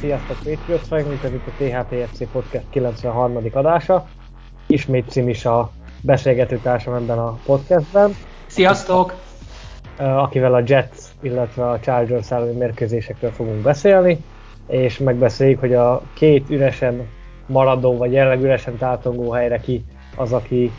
Sziasztok Patriots fajnok, ez itt a THPFC Podcast 93. adása. Ismét Cim is a beszélgető társam ebben a podcastben. Sziasztok! Akivel a Jets, illetve a Chargers elleni mérkőzésekről fogunk beszélni, és megbeszéljük, hogy a két üresen maradó, vagy jelenleg üresen tátongó helyre ki az, aki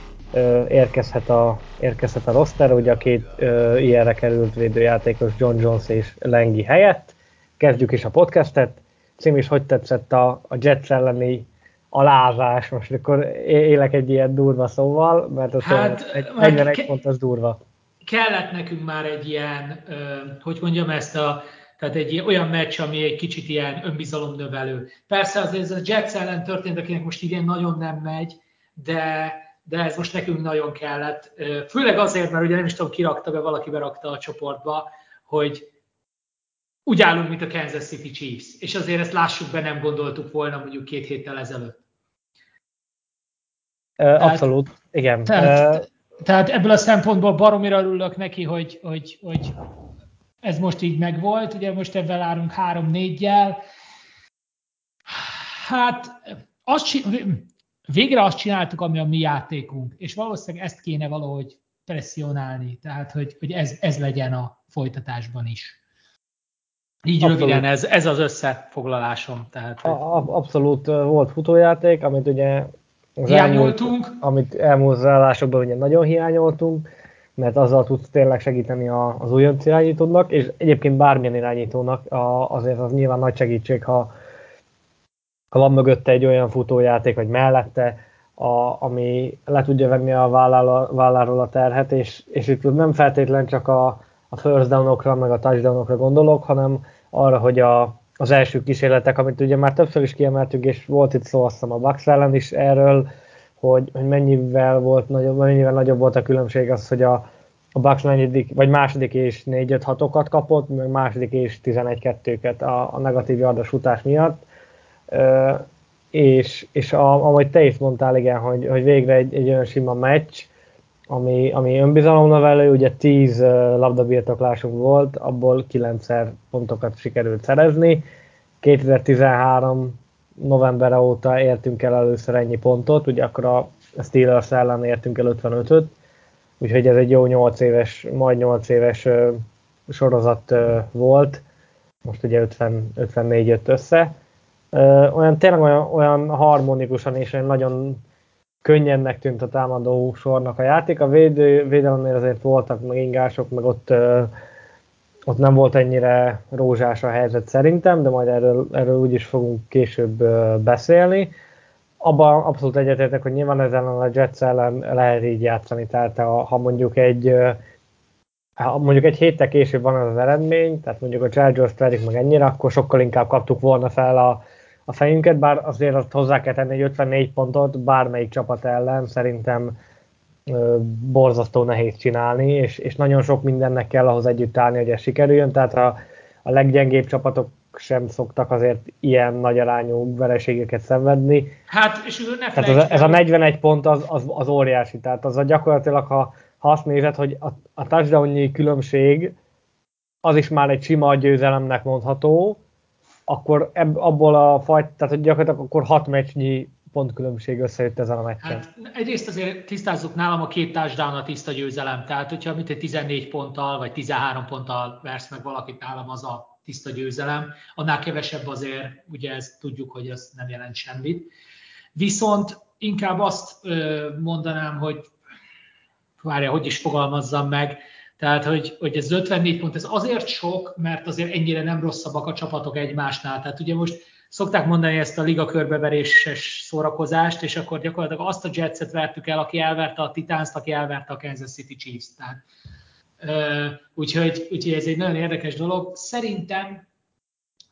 érkezhet a, érkezhet a roster, ugye a két ö, ilyenre került védőjátékos John Jones és Lengi helyett. Kezdjük is a podcastet. Cím is, hogy tetszett a, a Jets elleni alázás, most akkor élek egy ilyen durva szóval, mert az hát, egy 41 ke- pont az durva. Kellett nekünk már egy ilyen, hogy mondjam ezt a, tehát egy olyan meccs, ami egy kicsit ilyen önbizalomnövelő. Persze azért ez a Jets ellen történt, akinek most idén nagyon nem megy, de, de ez most nekünk nagyon kellett. Főleg azért, mert ugye nem is tudom, kirakta be, valaki berakta a csoportba, hogy úgy állunk, mint a Kansas City Chiefs. És azért ezt lássuk be, nem gondoltuk volna mondjuk két héttel ezelőtt. Uh, abszolút, tehát, igen. Tehát, tehát ebből a szempontból baromira örülök neki, hogy, hogy, hogy ez most így megvolt. Ugye most ebben állunk három-négyjel. Hát azt, végre azt csináltuk, ami a mi játékunk, és valószínűleg ezt kéne valahogy presszionálni, tehát hogy, hogy ez, ez legyen a folytatásban is. Így abszolút. röviden ez, ez az összefoglalásom. Tehát, a, abszolút volt futójáték, amit ugye hiányoltunk. Elmúlt, amit elmúlt állásokban ugye nagyon hiányoltunk, mert azzal tudsz tényleg segíteni a, az újonc irányítónak, és egyébként bármilyen irányítónak a, azért az nyilván nagy segítség, ha, ha van mögötte egy olyan futójáték, vagy mellette, a, ami le tudja venni a válláról a terhet, és, és itt nem feltétlen csak a, a first downokra, meg a touchdownokra gondolok, hanem arra, hogy a, az első kísérletek, amit ugye már többször is kiemeltünk, és volt itt szó azt hiszem a Bucks ellen is erről, hogy, hogy mennyivel, volt nagyobb, mennyivel nagyobb volt a különbség az, hogy a, a Bucks negyedik, vagy második és 4 5 okat kapott, meg második és 11-2-ket a, a negatív yardos utás miatt. Ö, és, és a, ahogy te is mondtál, igen, hogy, hogy végre egy, egy olyan sima meccs, ami, ami önbizalomnövelő, ugye 10 labdabirtoklásunk volt, abból 9-szer pontokat sikerült szerezni. 2013 november óta értünk el először ennyi pontot, ugye akkor a Steelers ellen értünk el 55-öt, úgyhogy ez egy jó 8 éves, majd 8 éves sorozat volt, most ugye 50, 54 jött össze. Olyan tényleg olyan, olyan harmonikusan és olyan nagyon könnyennek tűnt a támadó sornak a játék. A védő, védelemnél azért voltak meg ingások, meg ott, ott nem volt ennyire rózsás a helyzet szerintem, de majd erről, erről úgyis fogunk később beszélni. Abban abszolút egyetértek, hogy nyilván ezzel a Jets ellen lehet így játszani, tehát ha, ha mondjuk egy ha mondjuk egy héttel később van az az eredmény, tehát mondjuk a Chargers verik meg ennyire, akkor sokkal inkább kaptuk volna fel a, a fejünket, bár azért azt hozzá kell tenni, hogy 54 pontot bármelyik csapat ellen szerintem ö, borzasztó nehéz csinálni, és, és nagyon sok mindennek kell ahhoz együtt állni, hogy ez sikerüljön, tehát a, a leggyengébb csapatok sem szoktak azért ilyen nagy arányú vereségeket szenvedni. Hát, és ne tehát ez, ez a 41 pont az, az, az óriási, tehát az a gyakorlatilag, ha, ha azt nézed, hogy a, a touchdownnyi különbség az is már egy sima győzelemnek mondható, akkor ebb, abból a fajt, tehát hogy gyakorlatilag akkor hat meccsnyi pontkülönbség összejött ezen a meccsen. Hát egyrészt azért tisztázzuk nálam a két touchdown a tiszta győzelem, tehát hogyha mit egy 14 ponttal vagy 13 ponttal versz meg valakit nálam, az a tiszta győzelem, annál kevesebb azért, ugye ezt tudjuk, hogy ez nem jelent semmit. Viszont inkább azt mondanám, hogy várja, hogy is fogalmazzam meg, tehát, hogy, hogy ez 54 pont, ez azért sok, mert azért ennyire nem rosszabbak a csapatok egymásnál. Tehát ugye most szokták mondani ezt a liga körbeveréses szórakozást, és akkor gyakorlatilag azt a Jetset vertük el, aki elverte a Titans-t, aki elverte a Kansas City Chiefs. Tehát, uh, úgyhogy, úgyhogy ez egy nagyon érdekes dolog. Szerintem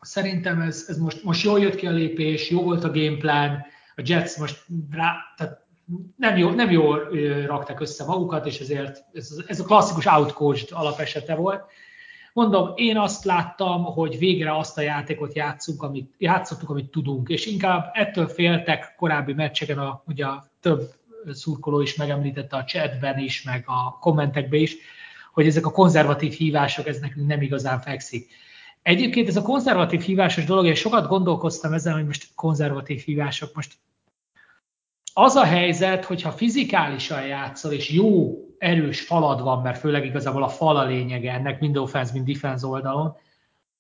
Szerintem ez, ez most, most jól jött ki a lépés, jó volt a gameplan, a Jets most rá, tehát nem, jó, nem jól rakták össze magukat, és ezért ez, ez a klasszikus outcoached alapesete volt. Mondom, én azt láttam, hogy végre azt a játékot játszunk, amit, játszottuk, amit tudunk, és inkább ettől féltek korábbi meccseken, a, ugye a több szurkoló is megemlítette a chatben is, meg a kommentekben is, hogy ezek a konzervatív hívások, ez nekünk nem igazán fekszik. Egyébként ez a konzervatív hívásos dolog, és sokat gondolkoztam ezen, hogy most konzervatív hívások, most az a helyzet, hogyha fizikálisan játszol, és jó, erős falad van, mert főleg igazából a fal a lényege ennek, mind offense, mind defense oldalon,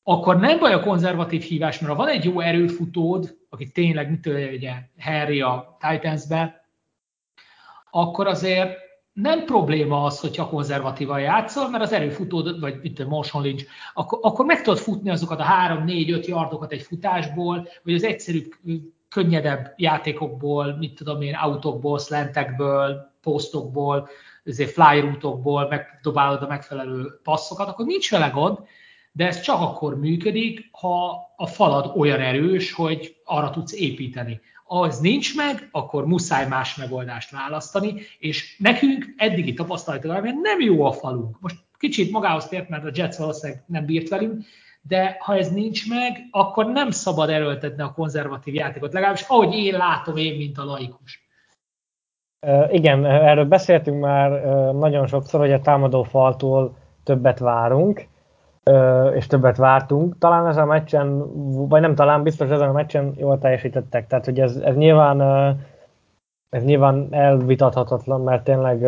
akkor nem baj a konzervatív hívás, mert ha van egy jó erőfutód, aki tényleg, mit ugye Harry a Titans-be, akkor azért nem probléma az, hogyha konzervatívan játszol, mert az erőfutód, vagy itt a Motion Lynch, akkor, akkor meg tudod futni azokat a 3-4-5 yardokat egy futásból, vagy az egyszerű könnyedebb játékokból, mit tudom én, autókból, slantekből, posztokból, ezért fly routokból megdobálod a megfelelő passzokat, akkor nincs vele gond, de ez csak akkor működik, ha a falad olyan erős, hogy arra tudsz építeni. Ha ez nincs meg, akkor muszáj más megoldást választani, és nekünk eddigi tapasztalatok nem jó a falunk. Most kicsit magához tért, mert a Jets valószínűleg nem bírt velünk, de ha ez nincs meg, akkor nem szabad erőltetni a konzervatív játékot, legalábbis ahogy én látom én, mint a laikus. Igen, erről beszéltünk már nagyon sokszor, hogy a támadó faltól többet várunk, és többet vártunk. Talán ezen a meccsen, vagy nem talán, biztos ezen a meccsen jól teljesítettek. Tehát, hogy ez, ez nyilván ez nyilván elvitathatatlan, mert tényleg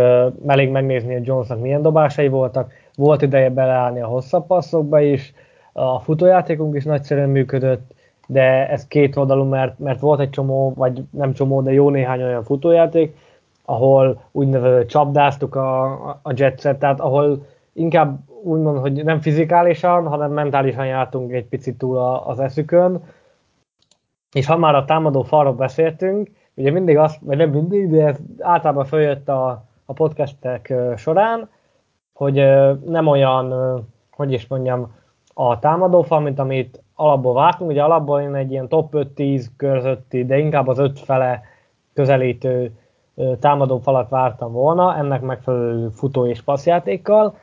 elég megnézni, hogy Jonesnak milyen dobásai voltak. Volt ideje beleállni a hosszabb passzokba is, a futójátékunk is nagyszerűen működött, de ez két oldalú, mert, mert volt egy csomó, vagy nem csomó, de jó néhány olyan futójáték, ahol úgynevezett csapdáztuk a, a jetset, tehát ahol inkább úgymond, hogy nem fizikálisan, hanem mentálisan jártunk egy picit túl az eszükön. És ha már a támadó falról beszéltünk, ugye mindig azt, vagy nem mindig, de ez általában följött a, a podcastek során, hogy nem olyan, hogy is mondjam, a támadófal, mint amit alapból vártunk. Ugye alapból én egy ilyen top 5-10 közötti, de inkább az 5 fele közelítő támadófalat vártam volna, ennek megfelelő futó és passzjátékkal,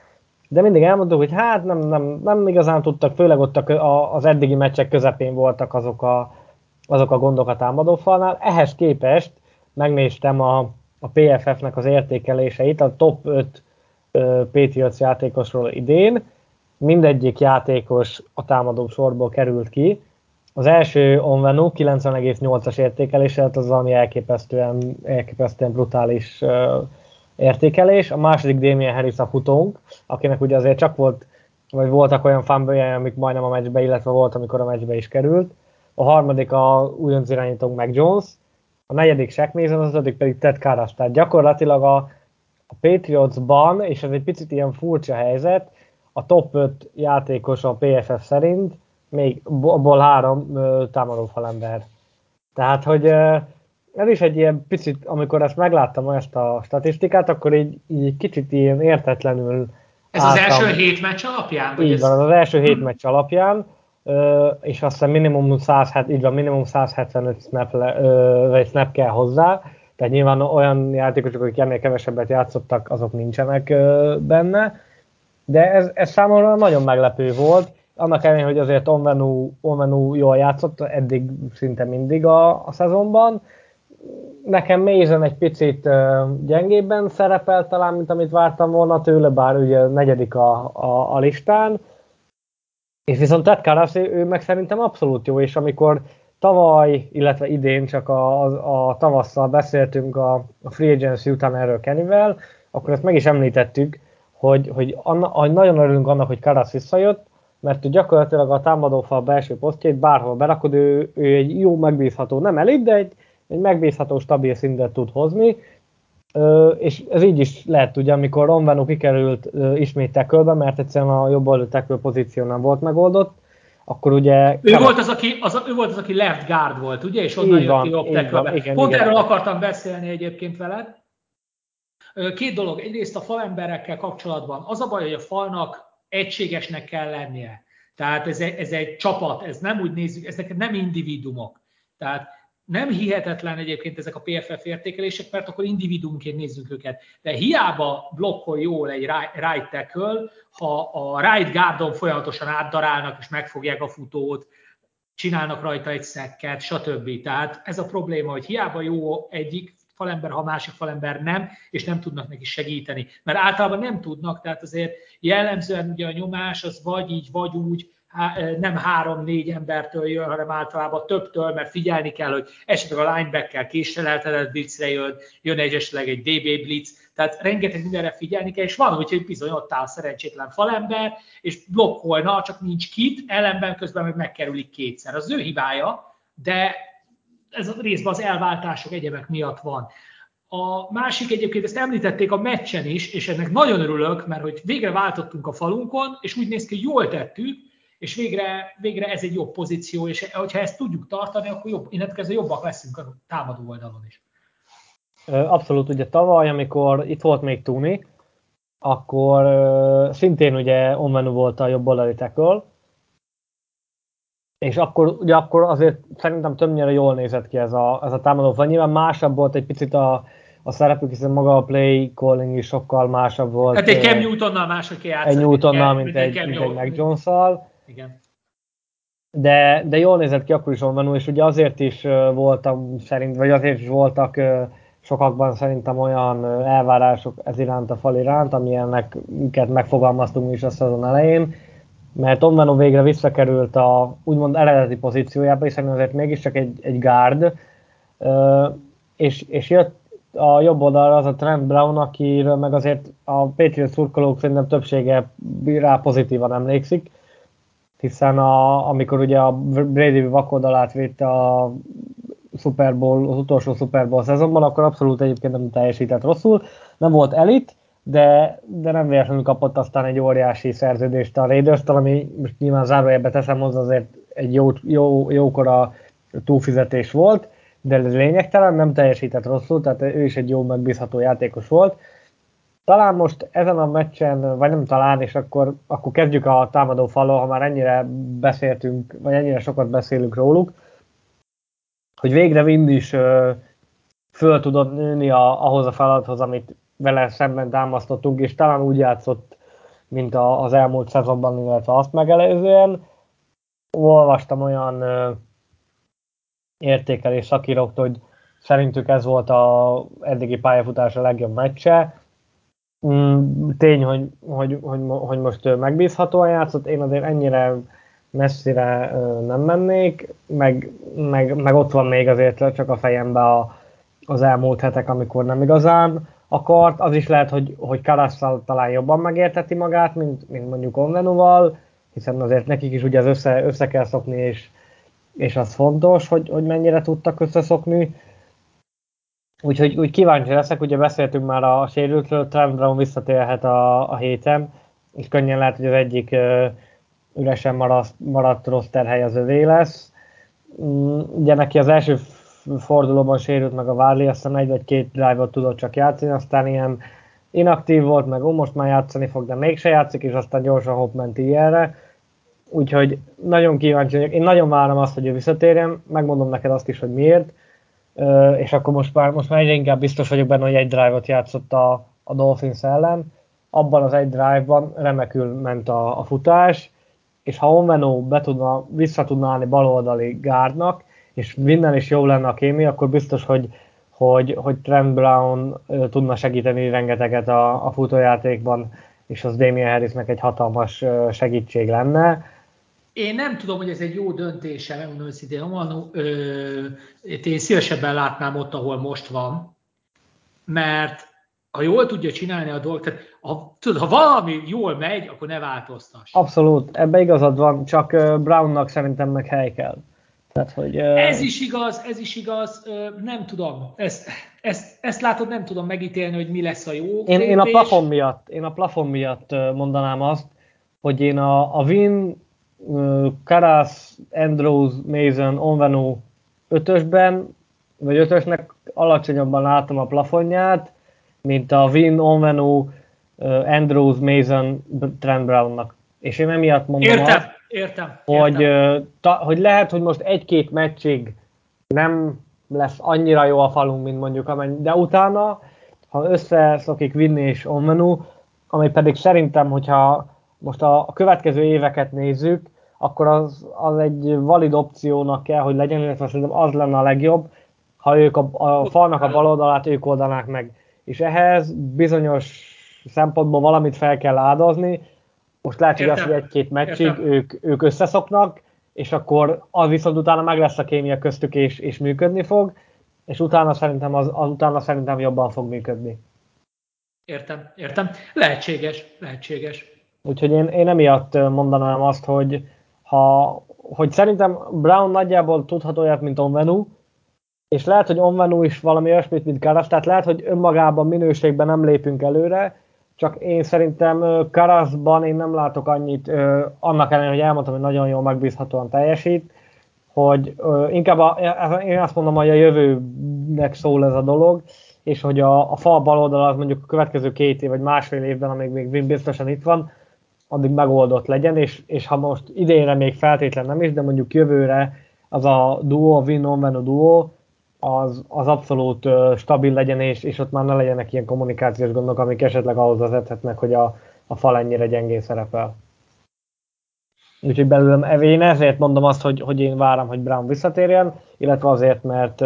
de mindig elmondtuk, hogy hát nem, nem, nem igazán tudtak, főleg ott a, az eddigi meccsek közepén voltak azok a, azok a gondok a támadófalnál. Ehhez képest megnéztem a, a PFF-nek az értékeléseit, a top 5 Patriots játékosról idén, mindegyik játékos a támadó sorból került ki. Az első Onvenu 90,8-as értékelés, az ami elképesztően, elképesztően brutális értékelés. A második Damien Harris a futónk, akinek ugye azért csak volt, vagy voltak olyan fanbője, amik majdnem a meccsbe, illetve volt, amikor a meccsbe is került. A harmadik a újonc irányítónk meg Jones, a negyedik Shaq Mason, az ötödik pedig Ted Karras. Tehát gyakorlatilag a, a Patriotsban, és ez egy picit ilyen furcsa helyzet, a top 5 játékos a PFF szerint, még abból három támadó falember. Tehát, hogy ez is egy ilyen picit, amikor ezt megláttam ezt a statisztikát, akkor így, így kicsit ilyen értetlenül Ez álltam. az első hét meccs alapján? Vagy így ez... van, az első hét meccs alapján, és azt hiszem minimum 170, így van, minimum 175 snap, le, vagy snap kell hozzá, tehát nyilván olyan játékosok, akik ennél kevesebbet játszottak, azok nincsenek benne, de ez, ez számomra nagyon meglepő volt, annak ellenére, hogy azért Onvenu, Onvenu jól játszott eddig szinte mindig a, a szezonban. Nekem Mason egy picit gyengébben szerepel talán, mint amit vártam volna tőle, bár ugye negyedik a, a, a listán. És viszont Ted Karras, ő meg szerintem abszolút jó, és amikor tavaly, illetve idén csak a, a, a tavasszal beszéltünk a, a Free Agency után erről Kennyvel, akkor ezt meg is említettük, hogy, hogy, anna, hogy nagyon örülünk annak, hogy Karasz visszajött, mert gyakorlatilag a támadófal belső posztjait bárhol berakod, ő, ő egy jó, megbízható, nem elit, de egy, egy megbízható, stabil szintet tud hozni, Ö, és ez így is lehet, ugye, amikor Ronvenu kikerült ö, ismét tekölbe, mert egyszerűen a jobb oldal tekül pozíció nem volt megoldott, akkor ugye... Ő, volt az, aki, az, ő volt az, aki left guard volt, ugye, és onnan jött ki jobb tekölbe. Pont igen. erről akartam beszélni egyébként veled, Két dolog. Egyrészt a falemberekkel kapcsolatban az a baj, hogy a falnak egységesnek kell lennie. Tehát ez egy, ez egy csapat, ez nem úgy nézzük, ezek nem individumok. Tehát nem hihetetlen egyébként ezek a PFF értékelések, mert akkor individumként nézzük őket. De hiába blokkol jól egy right tackle, ha a right guardon folyamatosan átdarálnak és megfogják a futót, csinálnak rajta egy szekket, stb. Tehát ez a probléma, hogy hiába jó egyik falember, ha másik falember nem, és nem tudnak neki segíteni. Mert általában nem tudnak, tehát azért jellemzően ugye a nyomás az vagy így, vagy úgy, nem három-négy embertől jön, hanem általában többtől, mert figyelni kell, hogy esetleg a linebacker késleltetett blitzre jön, jön egy esetleg egy DB blitz, tehát rengeteg mindenre figyelni kell, és van hogy bizony ott áll szerencsétlen falember, és blokkolna, csak nincs kit, ellenben közben meg megkerülik kétszer. Az ő hibája, de ez a részben az elváltások egyebek miatt van. A másik egyébként, ezt említették a meccsen is, és ennek nagyon örülök, mert hogy végre váltottunk a falunkon, és úgy néz ki, jól tettük, és végre, végre ez egy jobb pozíció, és hogyha ezt tudjuk tartani, akkor jobb, innentől jobbak leszünk a támadó oldalon is. Abszolút, ugye tavaly, amikor itt volt még Tuni, akkor szintén ugye Onvenu volt a jobb oldali tackle, és akkor, ugye akkor azért szerintem többnyire jól nézett ki ez a, ez a támadó fel. Nyilván másabb volt egy picit a, a szerepük, hiszen maga a play calling is sokkal másabb volt. Hát egy Cam Newtonnal máshogy játszani. Egy Newtonnal, mint, mint egy, mint egy Mac Jones-szal. Igen. De, de jól nézett ki akkor is Onvenu, és ugye azért is voltam szerint, vagy azért is voltak sokakban szerintem olyan elvárások ez iránt a fal iránt, amilyennek őket megfogalmaztunk is a szezon elején, mert Onvenu végre visszakerült a úgymond eredeti pozíciójába, hiszen azért mégiscsak egy, egy guard, és, és jött a jobb oldalra az a Trent Brown, akiről meg azért a Patriots szurkolók szerintem többsége rá pozitívan emlékszik, hiszen a, amikor ugye a Brady vakoldalát vitte a Super Bowl, az utolsó Super Bowl szezonban, akkor abszolút egyébként nem teljesített rosszul. Nem volt elit, de, de nem véletlenül kapott aztán egy óriási szerződést a raiders ami most nyilván zárójelbe teszem hozzá, azért egy jó, jó, jókora túlfizetés volt, de ez lényegtelen, nem teljesített rosszul, tehát ő is egy jó megbízható játékos volt. Talán most ezen a meccsen, vagy nem talán, és akkor, akkor kezdjük a támadó falon, ha már ennyire beszéltünk, vagy ennyire sokat beszélünk róluk, hogy végre Wind is föl tudott nőni a, ahhoz a feladathoz, amit vele szemben támasztottunk, és talán úgy játszott, mint a, az elmúlt szezonban, illetve azt megelőzően. Olvastam olyan ö, értékelés szakíróktól, hogy szerintük ez volt a eddigi pályafutása legjobb meccse. Mm, tény, hogy, hogy, hogy, hogy most megbízhatóan játszott, én azért ennyire messzire nem mennék, meg, meg, meg ott van még azért csak a fejembe a, az elmúlt hetek, amikor nem igazán akart. Az is lehet, hogy, hogy Karasszal talán jobban megérteti magát, mint, mint mondjuk Onvenuval, hiszen azért nekik is ugye az össze, össze kell szokni, és, és az fontos, hogy, hogy mennyire tudtak összeszokni. Úgyhogy úgy kíváncsi leszek, ugye beszéltünk már a sérültről, Trent Brown visszatérhet a, a héten, és könnyen lehet, hogy az egyik uh, üresen maradt, maradt rossz terhely az övé lesz. Mm, ugye neki az első fordulóban sérült meg a Várli, aztán egy vagy két drive-ot tudott csak játszani, aztán ilyen inaktív volt, meg ó, most már játszani fog, de mégse játszik, és aztán gyorsan hopp ment ilyenre. Úgyhogy nagyon kíváncsi vagyok. Én nagyon várom azt, hogy ő visszatérjen, megmondom neked azt is, hogy miért, és akkor most már, most már egyre inkább biztos vagyok benne, hogy egy drive-ot játszott a, a Dolphins ellen. Abban az egy drive-ban remekül ment a, a futás, és ha Onveno be tudna, vissza tudna állni baloldali gárdnak, és minden is jó lenne a kémia, akkor biztos, hogy, hogy, hogy Trent Brown tudna segíteni rengeteget a, a futójátékban, és az Damien Harrisnek egy hatalmas segítség lenne. Én nem tudom, hogy ez egy jó döntése, megmondom őszintén, van, én szívesebben látnám ott, ahol most van, mert ha jól tudja csinálni a dolgot, tehát ha, tudod, ha valami jól megy, akkor ne változtass. Abszolút, ebbe igazad van, csak Brownnak szerintem meg hely kell. Tehát, hogy, ez is igaz, ez is igaz, nem tudom, ezt, ezt, ezt látod, nem tudom megítélni, hogy mi lesz a jó én, én a plafon miatt, én a plafon miatt mondanám azt, hogy én a, a Win, Karas, Andrews, Mason, Onvenu ötösben, vagy ötösnek alacsonyabban látom a plafonját, mint a Win, Onvenu, Andrews, Mason, Trent Brownnak. És én emiatt mondom Értem. azt, Értem. Hogy, értem. Ta, hogy lehet, hogy most egy-két meccsig nem lesz annyira jó a falunk, mint mondjuk amennyi, de utána, ha összeszokik vinni és Onvenu, ami pedig szerintem, hogyha most a, a következő éveket nézzük, akkor az, az egy valid opciónak kell, hogy legyen, illetve szerintem az lenne a legjobb, ha ők a, a falnak a bal oldalát ők oldanák meg. És ehhez bizonyos szempontból valamit fel kell áldozni. Most lehet, hogy az, hogy egy-két meccsig ők, ők összeszoknak, és akkor az viszont utána meg lesz a kémia köztük, és, és működni fog, és utána szerintem az, az utána szerintem jobban fog működni. Értem, értem. Lehetséges, lehetséges. Úgyhogy én, én emiatt mondanám azt, hogy, ha, hogy szerintem Brown nagyjából tudhat olyat, mint Onvenu, és lehet, hogy Onvenu is valami olyasmit, mint Karas, tehát lehet, hogy önmagában minőségben nem lépünk előre, csak én szerintem Karaszban én nem látok annyit, annak ellenére, hogy elmondtam, hogy nagyon jól megbízhatóan teljesít, hogy inkább a, én azt mondom, hogy a jövőnek szól ez a dolog, és hogy a, a fal bal oldal az mondjuk a következő két év vagy másfél évben, amíg még biztosan itt van, addig megoldott legyen, és, és ha most idénre még feltétlen nem is, de mondjuk jövőre az a duo, win on duo, az, az abszolút stabil legyen, és, és ott már ne legyenek ilyen kommunikációs gondok, amik esetleg ahhoz vezethetnek, hogy a, a fal ennyire gyengén szerepel. Úgyhogy belőlem én ezért mondom azt, hogy, hogy én várom, hogy Brown visszatérjen, illetve azért, mert,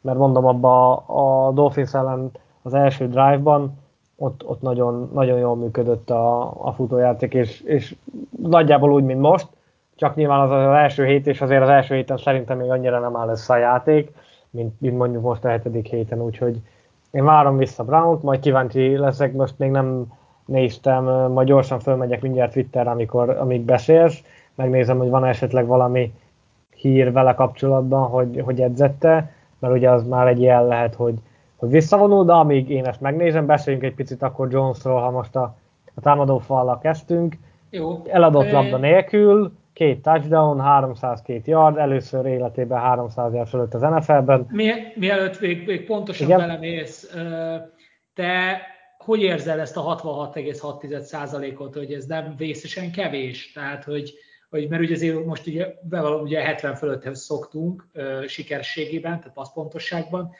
mert mondom abba a Dolphins ellen az első drive-ban ott, ott nagyon, nagyon jól működött a, a futójáték, és, és nagyjából úgy, mint most, csak nyilván az az első hét, és azért az első héten szerintem még annyira nem áll össze a játék, mint, mint mondjuk most a hetedik héten, úgyhogy én várom vissza Brown-t, majd kíváncsi leszek, most még nem néztem, majd gyorsan fölmegyek mindjárt Twitterre, amikor, amíg beszélsz, megnézem, hogy van esetleg valami hír vele kapcsolatban, hogy, hogy edzette, mert ugye az már egy jel lehet, hogy, hogy visszavonul, de amíg én ezt megnézem, beszéljünk egy picit akkor Jonesról, ha most a, a támadó fallal kezdtünk. Jó. Eladott labda nélkül, két touchdown, 302 yard, először életében 300 yard fölött az NFL-ben. Mi, mielőtt még, még pontosan Igen? belemész, te hogy érzel ezt a 66,6%-ot, hogy ez nem vészesen kevés? Tehát, hogy, hogy mert ugye azért most ugye, ugye 70 fölötthez szoktunk sikerségében, tehát passzpontosságban,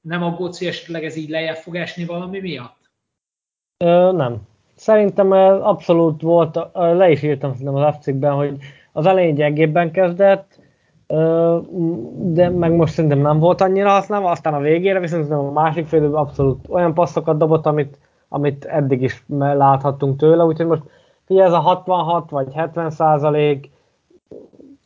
nem aggódsz, hogy esetleg ez így lejjebb fog esni valami miatt? Ö, nem. Szerintem abszolút volt, le is írtam az f hogy az elején gyengébben kezdett, de meg most szerintem nem volt annyira használva, aztán a végére viszont a másik félőben abszolút olyan passzokat dobott, amit, amit eddig is láthattunk tőle, úgyhogy most figyelj, ez a 66 vagy 70 százalék,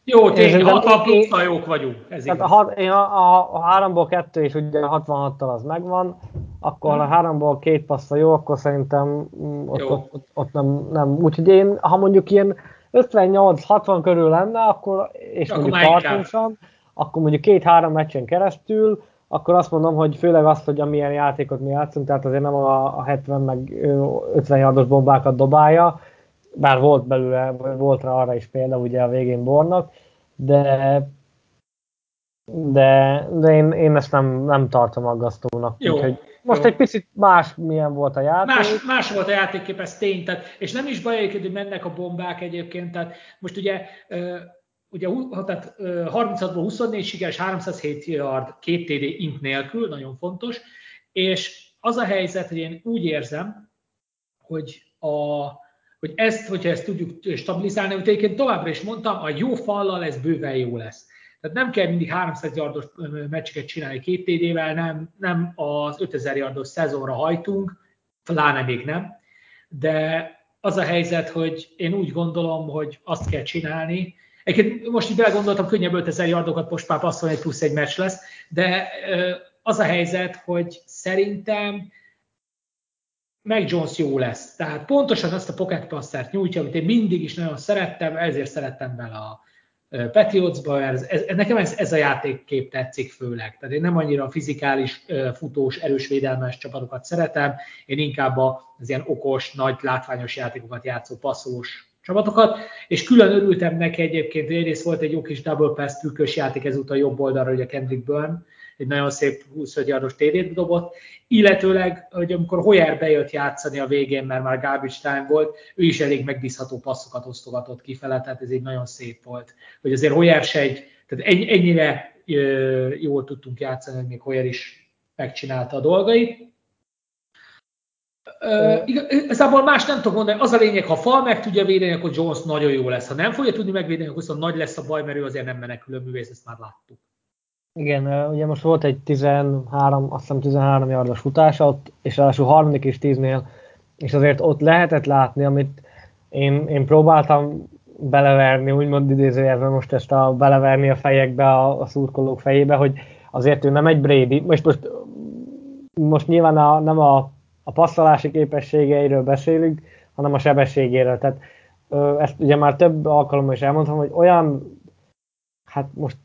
jó, tényleg 60 plusz jók vagyunk. Ez tehát a, én a, a, a háromból kettő és ugye a 66-tal az megvan, akkor hmm. a háromból két passza jó, akkor szerintem mm, ott, jó. ott, ott, ott nem, nem. Úgyhogy én, ha mondjuk ilyen 58-60 körül lenne, akkor, és akkor mondjuk tartósan, akkor mondjuk két-három meccsen keresztül, akkor azt mondom, hogy főleg azt, hogy amilyen játékot mi játszunk, tehát azért nem a, a 70 meg 50 yardos bombákat dobálja, bár volt belőle, volt rá arra is példa ugye a végén Bornak, de de, de én, én ezt nem, nem tartom aggasztónak. Jó, Úgyhogy most jó. egy picit más milyen volt a játék. Más, más volt a játékkép, ez tény, tehát, és nem is baj egyébként, hogy mennek a bombák egyébként, tehát most ugye ugye tehát 36-ból 24 sikeres, 307 yard, két TD int nélkül, nagyon fontos, és az a helyzet, hogy én úgy érzem, hogy a, hogy ezt, hogyha ezt tudjuk stabilizálni, hogy egyébként továbbra is mondtam, a jó fallal ez bőven jó lesz. Tehát nem kell mindig 300 yardos meccseket csinálni két TD-vel, nem, nem az 5000 yardos szezonra hajtunk, pláne még nem, de az a helyzet, hogy én úgy gondolom, hogy azt kell csinálni, Egyébként most így belegondoltam, könnyebb 5000 yardokat most már passzolni, egy plusz egy meccs lesz, de az a helyzet, hogy szerintem meg Jones jó lesz. Tehát pontosan azt a pocket passzert nyújtja, amit én mindig is nagyon szerettem, ezért szerettem vele a Patriotsba, ez, ez, nekem ez, ez a játékkép tetszik főleg. Tehát én nem annyira a fizikális, futós, erős védelmes csapatokat szeretem, én inkább az ilyen okos, nagy, látványos játékokat játszó passzolós csapatokat, és külön örültem neki egyébként, egyrészt volt egy jó kis double pass trükkös játék ezúttal jobb oldalra, ugye Kendrick Byrne, egy nagyon szép 25 yardos TD-t dobott, illetőleg, hogy amikor Hoyer bejött játszani a végén, mert már garbage time volt, ő is elég megbízható passzokat osztogatott kifele, tehát ez egy nagyon szép volt. Hogy azért Hoyer se egy, tehát ennyire jól tudtunk játszani, hogy még Hoyer is megcsinálta a dolgait. Uh, igazából más nem tudok mondani. Az a lényeg, ha fal meg tudja védeni, akkor Jones nagyon jó lesz. Ha nem fogja tudni megvédeni, akkor viszont nagy lesz a baj, mert ő azért nem menekülő művész, ezt már láttuk. Igen, ugye most volt egy 13, azt hiszem 13 yardos futása, ott, és ráadásul harmadik és tíznél, és azért ott lehetett látni, amit én, én próbáltam beleverni, úgymond idézőjelben most ezt a beleverni a fejekbe, a, a szurkolók fejébe, hogy azért ő nem egy Brady. Most, most, most nyilván a, nem a, a passzolási képességeiről beszélünk, hanem a sebességéről. Tehát ezt ugye már több alkalommal is elmondtam, hogy olyan hát most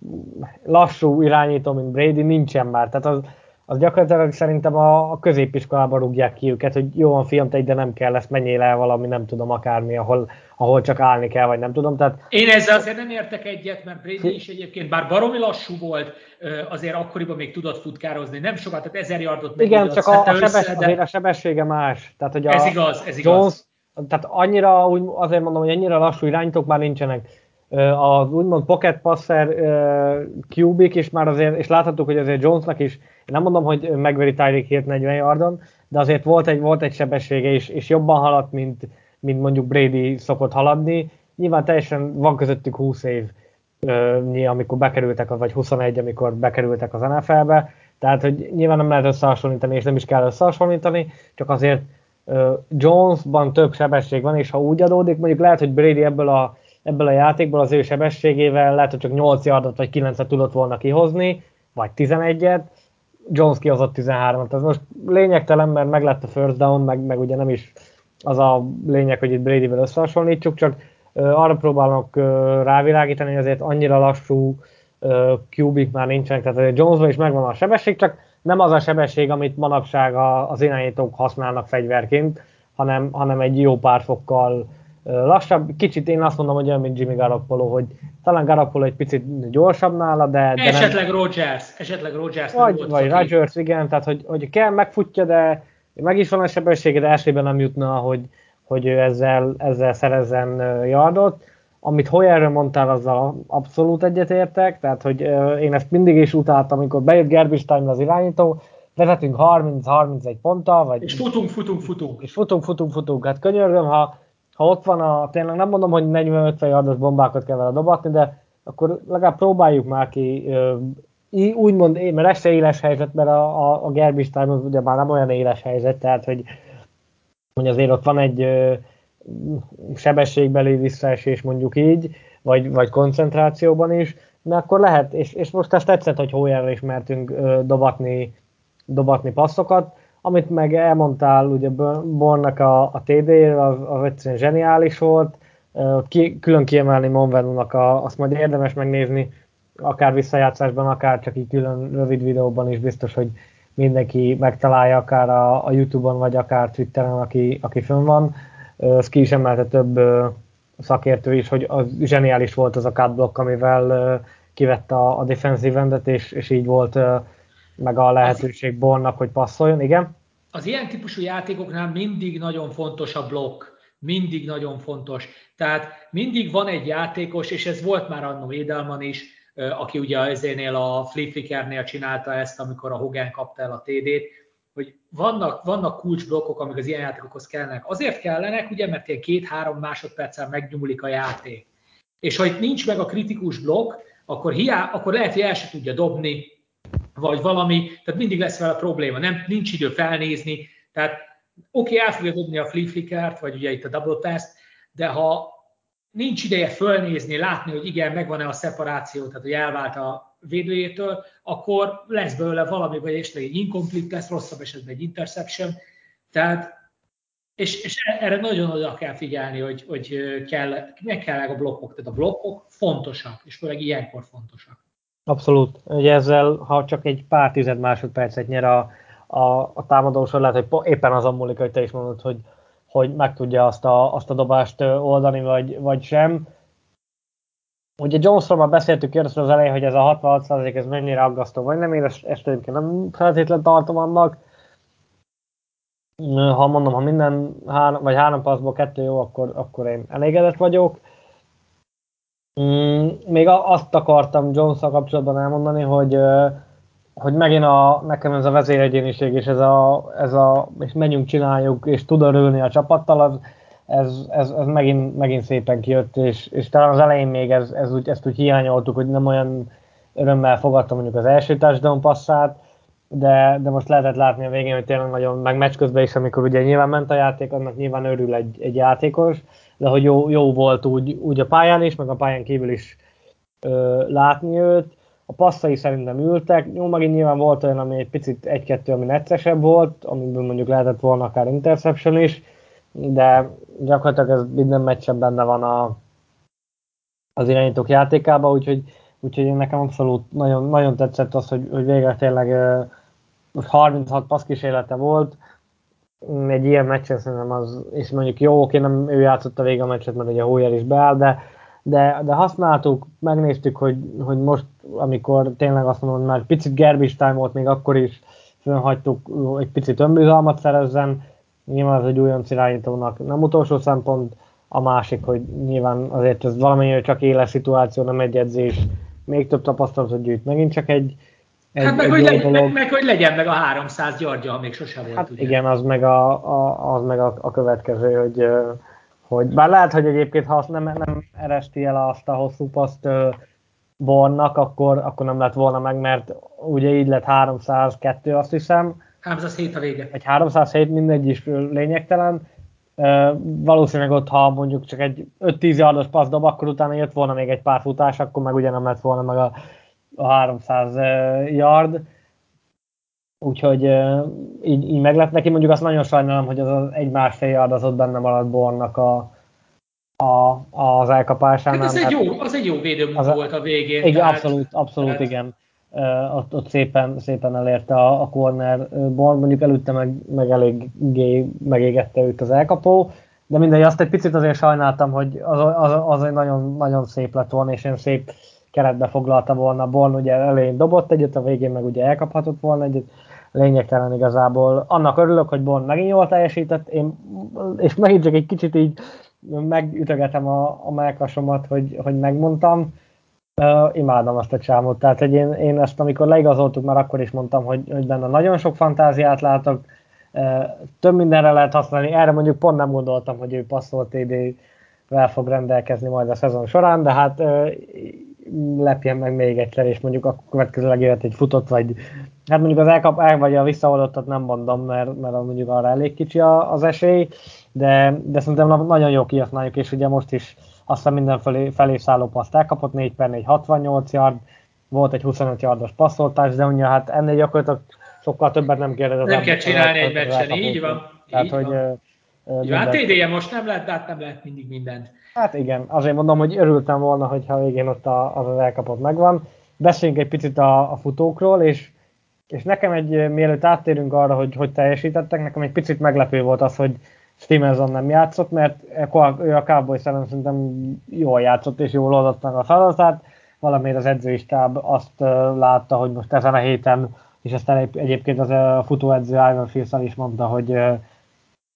lassú irányító, mint Brady nincsen már. Tehát az, az gyakorlatilag szerintem a, a középiskolában rúgják ki őket, hogy jó van fiam, te ide nem kell, ezt menjél el valami, nem tudom, akármi, ahol, ahol csak állni kell, vagy nem tudom. Tehát... Én ezzel azért nem értek egyet, mert Brady is egyébként, bár baromi lassú volt, azért akkoriban még tudott futkározni, nem sokat, tehát ezer yardot Igen, csak a, a, sebes, össze, de... a sebessége más. Tehát, hogy a ez igaz, ez igaz. Jones, tehát annyira, úgy, azért mondom, hogy ennyire lassú irányítók már nincsenek az úgymond pocket passer kubik is már azért, és láthattuk, hogy azért Jonesnak is, nem mondom, hogy megveri Tyreek Hill 40 yardon, de azért volt egy, volt egy sebessége, és, és jobban haladt, mint, mint mondjuk Brady szokott haladni. Nyilván teljesen van közöttük 20 év, amikor bekerültek, vagy 21, amikor bekerültek az NFL-be, tehát hogy nyilván nem lehet összehasonlítani, és nem is kell összehasonlítani, csak azért Jonesban több sebesség van, és ha úgy adódik, mondjuk lehet, hogy Brady ebből a ebből a játékból az ő sebességével lehet, hogy csak 8 yardot vagy 9-et tudott volna kihozni, vagy 11-et, Jones kihozott 13-at. Ez most lényegtelen, mert meg lett a first down, meg, meg ugye nem is az a lényeg, hogy itt Brady-vel összehasonlítsuk, csak arra próbálok uh, rávilágítani, hogy azért annyira lassú kubik már nincsenek, tehát azért Jonesban is megvan a sebesség, csak nem az a sebesség, amit manapság a, az irányítók használnak fegyverként, hanem, hanem egy jó pár fokkal lassabb, kicsit én azt mondom, hogy olyan, mint Jimmy Garoppolo, hogy talán Garoppolo egy picit gyorsabb nála, de... de esetleg nem... Rogers, esetleg Rogers vagy, volt vagy Rogers, igen, tehát hogy, hogy kell, megfutja, de meg is van a sebessége, de elsőben nem jutna, hogy, hogy ő ezzel, ezzel szerezzen yardot. Amit Hoyerről mondtál, azzal abszolút egyetértek, tehát hogy én ezt mindig is utáltam, amikor bejött Gerbis Time az irányító, vezetünk 30-31 ponttal, vagy... És futunk, futunk, futunk. És futunk, futunk, futunk. Hát könyörgöm, ha ha ott van a, tényleg nem mondom, hogy 40-50 yardos bombákat kell vele dobatni, de akkor legalább próbáljuk már ki, úgymond, mert ez se éles helyzet, mert a, a, a Gerbis Time az ugye már nem olyan éles helyzet, tehát hogy, hogy azért ott van egy ö, sebességbeli visszaesés mondjuk így, vagy, vagy koncentrációban is, de akkor lehet, és, és most ezt tetszett, hogy Hoyerre is mertünk ö, dobatni, dobatni passzokat, amit meg elmondtál, ugye Bornak a, a TD, az, az egyszerűen zseniális volt, ki, külön kiemelni Monvenónak, a, azt majd érdemes megnézni, akár visszajátszásban, akár csak így külön rövid videóban is biztos, hogy mindenki megtalálja, akár a, a Youtube-on, vagy akár Twitteren, aki, aki fönn van. Ezt ki is emelte több szakértő is, hogy az zseniális volt az a cut block, amivel kivette a, a defensive endet, és, és így volt meg a lehetőség Bornak, hogy passzoljon, igen? Az ilyen típusú játékoknál mindig nagyon fontos a blokk, mindig nagyon fontos. Tehát mindig van egy játékos, és ez volt már annó Edelman is, aki ugye ezénél a Flip Flickernél csinálta ezt, amikor a Hogan kapta el a TD-t, hogy vannak, vannak kulcsblokkok, amik az ilyen játékokhoz kellenek. Azért kellenek, ugye, mert ilyen két-három másodperccel megnyúlik a játék. És ha itt nincs meg a kritikus blokk, akkor, hiá, akkor lehet, hogy el se tudja dobni, vagy valami, tehát mindig lesz vele probléma, nem, nincs idő felnézni, tehát oké, okay, el fogja dobni a flea flickert, vagy ugye itt a double pass de ha nincs ideje fölnézni, látni, hogy igen, megvan-e a szeparáció, tehát hogy elvált a védőjétől, akkor lesz belőle valami, vagy esetleg egy incomplete lesz, rosszabb esetben egy interception, tehát és, és erre nagyon oda kell figyelni, hogy, hogy kell, meg kell a blokkok. Tehát a blokkok fontosak, és főleg ilyenkor fontosak. Abszolút. Ugye ezzel, ha csak egy pár tized másodpercet nyer a, a, a támadósor, lehet, hogy éppen azon múlik, hogy te is mondod, hogy, hogy meg tudja azt a, azt a dobást oldani, vagy, vagy sem. Ugye Jonesról már beszéltük először az elején, hogy ez a 66% ez mennyire aggasztó, vagy nem, én ezt, ezt nem feltétlenül tartom annak. Ha mondom, ha minden három, vagy három passzból kettő jó, akkor, akkor én elégedett vagyok. Mm, még azt akartam jones kapcsolatban elmondani, hogy hogy megint a, nekem ez a vezéregyéniség, és ez a, ez a és menjünk, csináljuk, és tud örülni a csapattal, az, ez, ez, ez megint, megint szépen kijött, és, és talán az elején még ez, ez úgy, ezt úgy hiányoltuk, hogy nem olyan örömmel fogadtam mondjuk az első touchdown passzát, de, de most lehetett látni a végén, hogy tényleg nagyon, meg meccs közben is, amikor ugye nyilván ment a játék, annak nyilván örül egy, egy játékos, de hogy jó, jó volt úgy, úgy a pályán is, meg a pályán kívül is ö, látni őt. A passzai szerintem ültek, jó, megint nyilván volt olyan, ami egy picit egy-kettő, ami neccesebb volt, amiből mondjuk lehetett volna akár interception is, de gyakorlatilag ez minden meccsen benne van a, az irányítók játékában, úgyhogy, úgyhogy nekem abszolút nagyon, nagyon tetszett az, hogy, hogy végre tényleg most 36 passz kísérlete volt, egy ilyen meccsen szerintem az, és mondjuk jó, oké, nem ő játszott a vége a meccset, mert ugye Hoyer is beáll, de, de, de használtuk, megnéztük, hogy, hogy most, amikor tényleg azt mondom, már picit gerbis time volt, még akkor is fönhagytuk, egy picit önbizalmat szerezzen, nyilván az egy újonc irányítónak nem utolsó szempont, a másik, hogy nyilván azért ez valamennyire csak éles szituáció, nem egy edzés, még több tapasztalatot gyűjt, megint csak egy, egy, hát meg, egy hogy legyen, meg, meg, hogy legyen meg a 300 Györgya, ha még sosem volt. Hát ugye. igen, az meg, a, a, az meg a, a következő, hogy, hogy bár lehet, hogy egyébként ha azt nem, nem eresti el azt a hosszú paszt Bornak, akkor, akkor nem lett volna meg, mert ugye így lett 302, azt hiszem, 307 a vége. Egy 307, mindegy is lényegtelen. Valószínűleg ott, ha mondjuk csak egy 5-10 yardos passz dob, akkor utána jött volna még egy pár futás, akkor meg ugye nem lett volna meg a, a 300 yard. Úgyhogy így, így meg lett neki. Mondjuk azt nagyon sajnálom, hogy az, az egy másfél yard az ott benne maradt Bornak a, a, az elkapásánál. Hát az, egy jó, az egy jó védőmunka volt a végén. Igen, tehát, abszolút, abszolút tehát... igen ott, ott szépen, szépen elérte a, a corner ball, mondjuk előtte meg, meg eléggé megégette őt az elkapó, de mindegy, azt egy picit azért sajnáltam, hogy az, az, az egy nagyon, nagyon szép lett volna, és én szép keretbe foglalta volna Born, ugye elején dobott egyet, a végén meg ugye elkaphatott volna egyet, lényegtelen igazából. Annak örülök, hogy Born megint jól teljesített, én, és megint csak egy kicsit így megütögetem a, a melkasomat, hogy, hogy megmondtam, Uh, imádom azt a csámot, tehát hogy én, én ezt amikor leigazoltuk, már akkor is mondtam, hogy, hogy benne nagyon sok fantáziát látok, uh, több mindenre lehet használni, erre mondjuk pont nem gondoltam, hogy ő passzol TD-vel fog rendelkezni majd a szezon során, de hát uh, lepjen meg még egyszer, és mondjuk a következőleg jöhet egy futott, vagy hát mondjuk az elkap, el vagy a visszaoldottat nem mondom, mert, mert mondjuk arra elég kicsi az esély, de, de szerintem nagyon jó kihasználjuk, és ugye most is aztán mindenfelé felé szálló paszt elkapott, 4 per 4, 68 yard, volt egy 25 yardos passzoltás, de ugye hát ennél gyakorlatilag sokkal többet nem kérdez. Nem kell csinálni egy meccsen, így van. Tehát, így hogy van. Uh, hát TD-je most nem lehet, de hát nem lehet mindig mindent. Hát igen, azért mondom, hogy örültem volna, hogyha végén ott a, az az elkapott megvan. Beszéljünk egy picit a, a futókról, és, és nekem egy, mielőtt áttérünk arra, hogy hogy teljesítettek, nekem egy picit meglepő volt az, hogy Stevenson nem játszott, mert ő a Cowboys ellen szerintem jól játszott és jól oldott meg a feladatát. Valamiért az edzői stáb azt látta, hogy most ezen a héten, és ezt egyébként az a futóedző Ivan Fierce is mondta, hogy,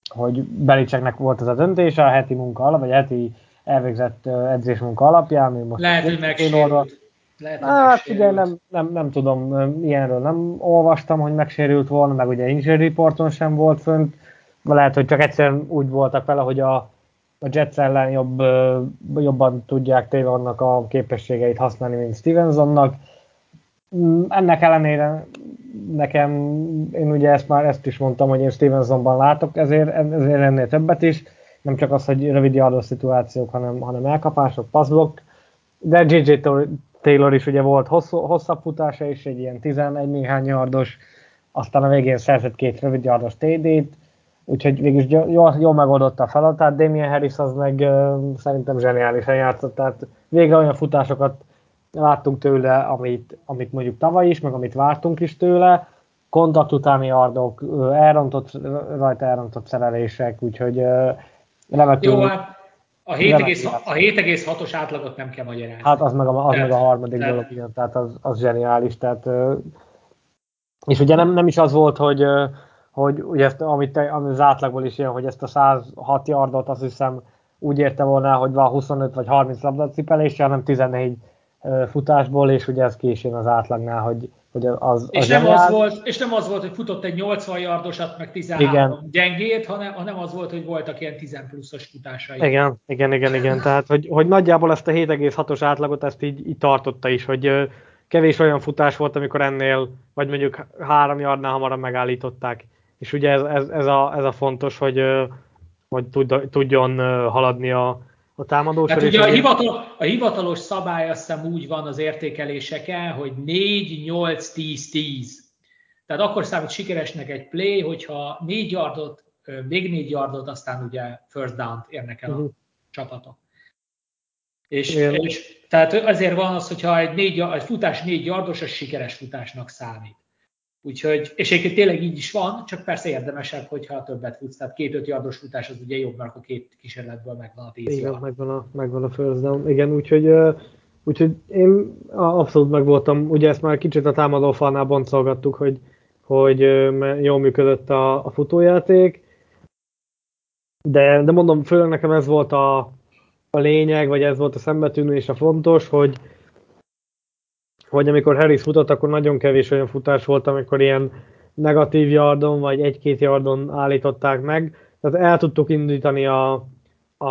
hogy Belicseknek volt ez a döntése a heti munka alap, vagy a heti elvégzett edzés munka alapján. Most Lehet, hogy megsérült. Lehet, hát ugye nem, nem, nem tudom, ilyenről nem olvastam, hogy megsérült volna, meg ugye injury reporton sem volt fönt lehet, hogy csak egyszerűen úgy voltak vele, hogy a, a Jets ellen jobb, jobban tudják Taylornak a képességeit használni, mint Stevensonnak. Mm, ennek ellenére nekem, én ugye ezt már ezt is mondtam, hogy én Stevensonban látok, ezért, ezért ennél többet is, nem csak az, hogy rövid yardos szituációk, hanem, hanem elkapások, passzblokk, de JJ Taylor is ugye volt hosszú, hosszabb futása is, egy ilyen 11 néhány yardos, aztán a végén szerzett két rövid yardos TD-t, Úgyhogy végülis jól, jól megoldotta a feladatát, Damien Harris az meg uh, szerintem zseniálisan játszott, tehát végre olyan futásokat láttunk tőle, amit, amit mondjuk tavaly is, meg amit vártunk is tőle, kontakt utáni yardok, elrontott, rajta elrontott szerelések, úgyhogy remekül... Jó, hát a 7,6-os átlagot nem kell magyarázni. Hát az meg a, az meg a harmadik tehát, dolog, igen, tehát az, az zseniális. Tehát, és ugye nem, nem is az volt, hogy, hogy ugye ezt, amit, te, amit az átlagból is jön, hogy ezt a 106 yardot azt hiszem úgy érte volna, hogy van 25 vagy 30 labdacipelésre, hanem 14 futásból, és ugye ez későn az átlagnál, hogy, hogy az, és, nem az volt, és nem az volt, hogy futott egy 80 yardosat, meg 13 igen. gyengét, hanem, hanem az volt, hogy voltak ilyen 10 pluszos futásai. Igen, igen, igen, igen. Tehát, hogy, hogy nagyjából ezt a 7,6-os átlagot ezt így, így tartotta is, hogy kevés olyan futás volt, amikor ennél, vagy mondjuk három yardnál hamarabb megállították. És ugye ez, ez, ez, a, ez a fontos, hogy, hogy tudjon haladni a, a támadó Hát ugye a, hivatal, a hivatalos szabály azt hiszem úgy van az értékeléseken, hogy 4, 8, 10, 10. Tehát akkor számít sikeresnek egy play, hogyha 4 yardot, még 4 yardot, aztán ugye first down-t érnek el a uh-huh. csapatok. És, és, tehát azért van az, hogyha egy, négy, egy futás 4 yardos, az sikeres futásnak számít. Úgyhogy, és egyébként tényleg így is van, csak persze érdemesebb, hogyha többet futsz. Tehát két-öt yardos futás az ugye jobb, mert akkor két kísérletből megvan a tíz Igen, megvan a, megvan a first down. Igen, úgyhogy, úgyhogy én abszolút meg voltam, ugye ezt már kicsit a támadó falnál boncolgattuk, hogy, hogy jól működött a, a futójáték, de, de mondom, főleg nekem ez volt a, a lényeg, vagy ez volt a szembetűnő és a fontos, hogy, hogy amikor Harris futott, akkor nagyon kevés olyan futás volt, amikor ilyen negatív yardon, vagy egy-két yardon állították meg. Tehát el tudtuk indítani a, a,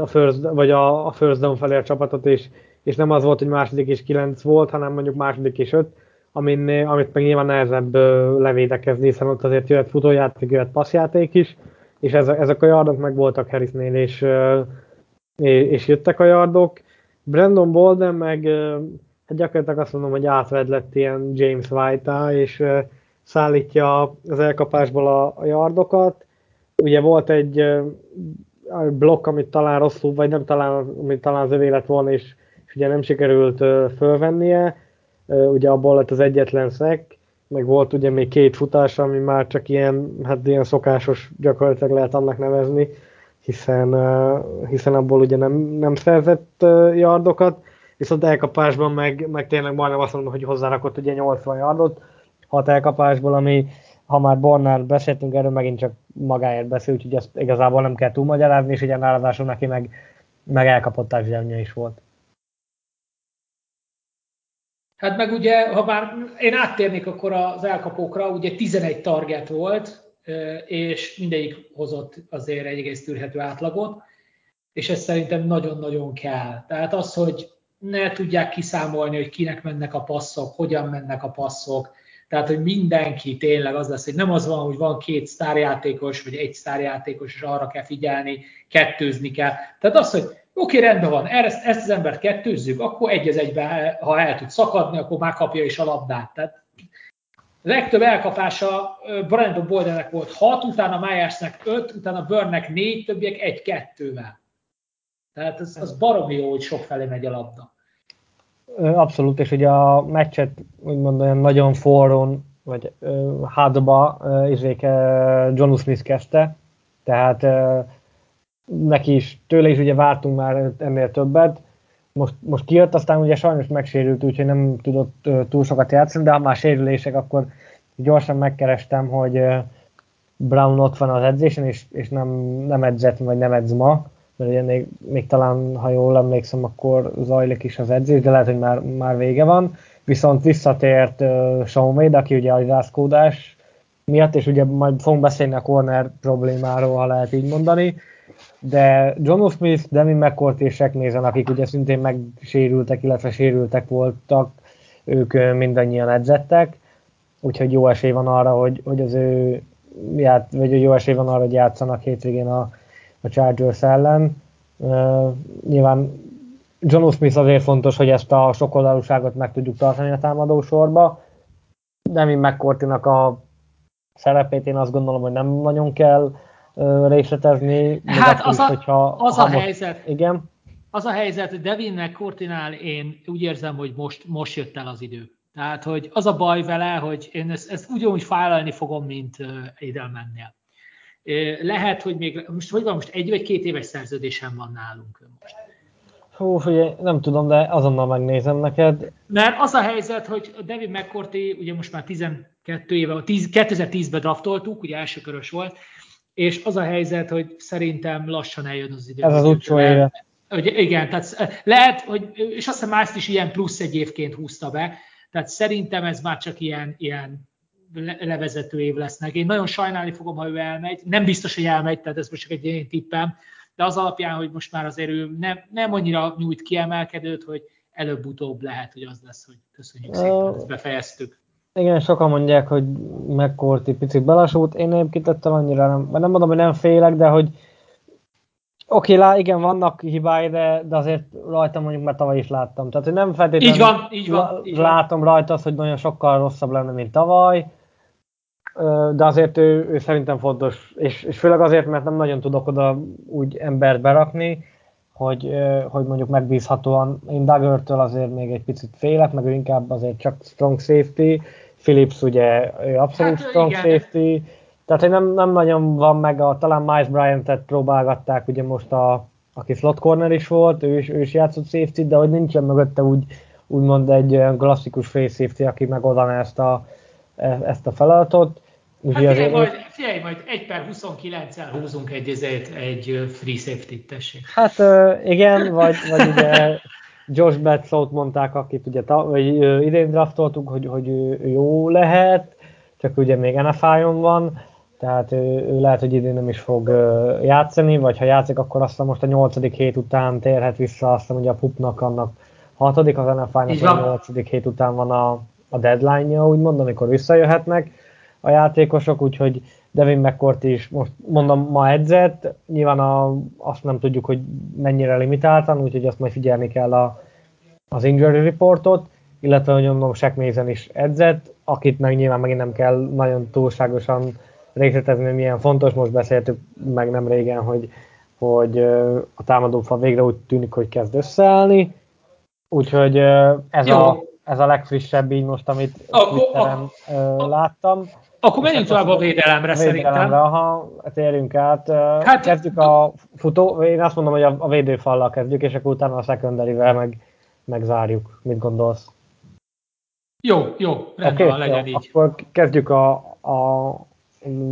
a first, vagy a, a first down felé a csapatot, és, és nem az volt, hogy második és kilenc volt, hanem mondjuk második és öt, amin, amit meg nyilván nehezebb levédekezni, hiszen ott azért jöhet futójáték, jöhet passzjáték is, és ezek a yardok meg voltak Harrisnél, és, és jöttek a yardok. Brandon Bolden meg hát gyakorlatilag azt mondom, hogy átved lett ilyen James White-á, és szállítja az elkapásból a, a yardokat. Ugye volt egy blokk, amit talán rosszul, vagy nem talán, amit talán az övé lett volna, és, és ugye nem sikerült fölvennie. Ugye abból lett az egyetlen szek, meg volt ugye még két futás, ami már csak ilyen, hát ilyen szokásos gyakorlatilag lehet annak nevezni, hiszen, hiszen abból ugye nem, nem szerzett yardokat viszont elkapásban meg, meg tényleg majdnem azt mondom, hogy hozzárakott ugye 80 yardot, hat elkapásból, ami ha már Bornál beszéltünk erről, megint csak magáért beszél, úgyhogy ezt igazából nem kell túlmagyarázni, és ugye ráadásul neki meg, meg elkapott zsebnye is volt. Hát meg ugye, ha már én áttérnék akkor az elkapókra, ugye 11 target volt, és mindegyik hozott azért egy egész tűrhető átlagot, és ez szerintem nagyon-nagyon kell. Tehát az, hogy ne tudják kiszámolni, hogy kinek mennek a passzok, hogyan mennek a passzok, tehát, hogy mindenki tényleg az lesz, hogy nem az van, hogy van két sztárjátékos, vagy egy sztárjátékos, és arra kell figyelni, kettőzni kell. Tehát az, hogy oké, rendben van, ezt, ezt az embert kettőzzük, akkor egy az egyben, ha el tud szakadni, akkor már kapja is a labdát. Tehát legtöbb elkapása Brandon Boldennek volt 6, utána Myersnek 5, utána Burnnek 4, többiek 1-2-vel. Tehát az, az baromi jó, hogy sok felé megy a labda. Abszolút, és ugye a meccset úgymond olyan nagyon forrón, vagy hátba izéke John Smith kezdte, tehát neki is, tőle is ugye vártunk már ennél többet, most, most kijött, aztán ugye sajnos megsérült, úgyhogy nem tudott túl sokat játszani, de ha már sérülések, akkor gyorsan megkerestem, hogy Brown ott van az edzésen, és, és nem, nem edzett, vagy nem edz ma, mert ugye még, még talán, ha jól emlékszem, akkor zajlik is az edzés, de lehet, hogy már, már vége van. Viszont visszatért uh, Sean Wade, aki ugye a rászkódás miatt, és ugye majd fogunk beszélni a corner problémáról, ha lehet így mondani. De John Smith, Demi McCourt és Shaq akik ugye szintén megsérültek, illetve sérültek voltak, ők mindannyian edzettek, úgyhogy jó esély van arra, hogy, hogy az ő ját, vagy jó esély van arra, hogy játszanak hétvégén a, a Chargers ellen. Uh, nyilván John Smith azért fontos, hogy ezt a sokoldalúságot meg tudjuk tartani a támadó sorba. Demi McCourtinak a szerepét én azt gondolom, hogy nem nagyon kell uh, részletezni. Hát az, a, hogyha, az a most, helyzet. Igen. Az a helyzet, hogy Devin McCourtinál én úgy érzem, hogy most, most jött el az idő. Tehát, hogy az a baj vele, hogy én ezt, ezt ugyanúgy fájlalni fogom, mint Edelmennél. Lehet, hogy még, most hogy van, most egy vagy két éves szerződésem van nálunk most. Hú, ugye, nem tudom, de azonnal megnézem neked. Mert az a helyzet, hogy David McCourty, ugye most már 12 éve, 2010-ben draftoltuk, ugye első körös volt, és az a helyzet, hogy szerintem lassan eljön az idő. Ez az utcsó éve. Hogy igen, tehát lehet, hogy, és azt hiszem Miles is ilyen plusz egy évként húzta be, tehát szerintem ez már csak ilyen, ilyen levezető év lesznek. Én nagyon sajnálni fogom, ha ő elmegy. Nem biztos, hogy elmegy, tehát ez most csak egy én tippem, de az alapján, hogy most már azért ő nem, nem annyira nyújt kiemelkedőt, hogy előbb-utóbb lehet, hogy az lesz, hogy köszönjük szépen, ezt befejeztük. Igen, sokan mondják, hogy McCourty picit belasult. Én egyébként ettől annyira nem, nem mondom, hogy nem félek, de hogy Oké, lá, igen, vannak hibái, de, de azért rajta mondjuk mert tavaly is láttam. Tehát, hogy nem feltétlenül így van, így van, így látom rajta azt, hogy nagyon sokkal rosszabb lenne, mint tavaly, de azért ő, ő szerintem fontos, és, és főleg azért, mert nem nagyon tudok oda úgy embert berakni, hogy, hogy mondjuk megbízhatóan, én Duggar-től azért még egy picit félek, meg ő inkább azért csak strong safety, Philips ugye ő abszolút hát, strong igen. safety, tehát, hogy nem, nem nagyon van meg, a, talán Miles Bryant-et próbálgatták, ugye most a, aki slot corner is volt, ő is, ő is játszott safety de hogy nincsen mögötte úgy, úgymond egy klasszikus free safety, aki megoldaná ezt a, e, ezt a feladatot. Hát figyelj, azért, majd, figyelj, majd 1 per 29-el húzunk egy, ezért, egy free safety tessék. Hát igen, vagy, vagy ugye Josh Betzot mondták, akit ugye ta, vagy, idén draftoltuk, hogy, hogy jó lehet, csak ugye még NFL-on van tehát ő, ő lehet, hogy idén nem is fog játszani, vagy ha játszik, akkor azt most a nyolcadik hét után térhet vissza, azt hogy a pupnak annak hatodik, az NFL-nak a nyolcadik hét után van a, a deadline-ja, úgymond, amikor visszajöhetnek a játékosok, úgyhogy Devin McCourt is most mondom ma edzett, nyilván a, azt nem tudjuk, hogy mennyire limitáltan, úgyhogy azt majd figyelni kell a, az injury reportot, illetve, hogy mondom, Shaq Mason is edzett, akit meg nyilván megint nem kell nagyon túlságosan részletezni, milyen fontos. Most beszéltük meg nem régen, hogy, hogy a támadófa végre úgy tűnik, hogy kezd összeállni. Úgyhogy ez, a, ez a legfrissebb így most, amit akkor, Twitteren láttam. Akkor menjünk tovább a védelemre, a védelemre szerintem. Ha térjünk át. Hát, kezdjük a futó, én azt mondom, hogy a, a védőfallal kezdjük, és akkor utána a secondary meg, megzárjuk. Mit gondolsz? Jó, jó, rendben okay, legyen jó. így. Akkor kezdjük a, a,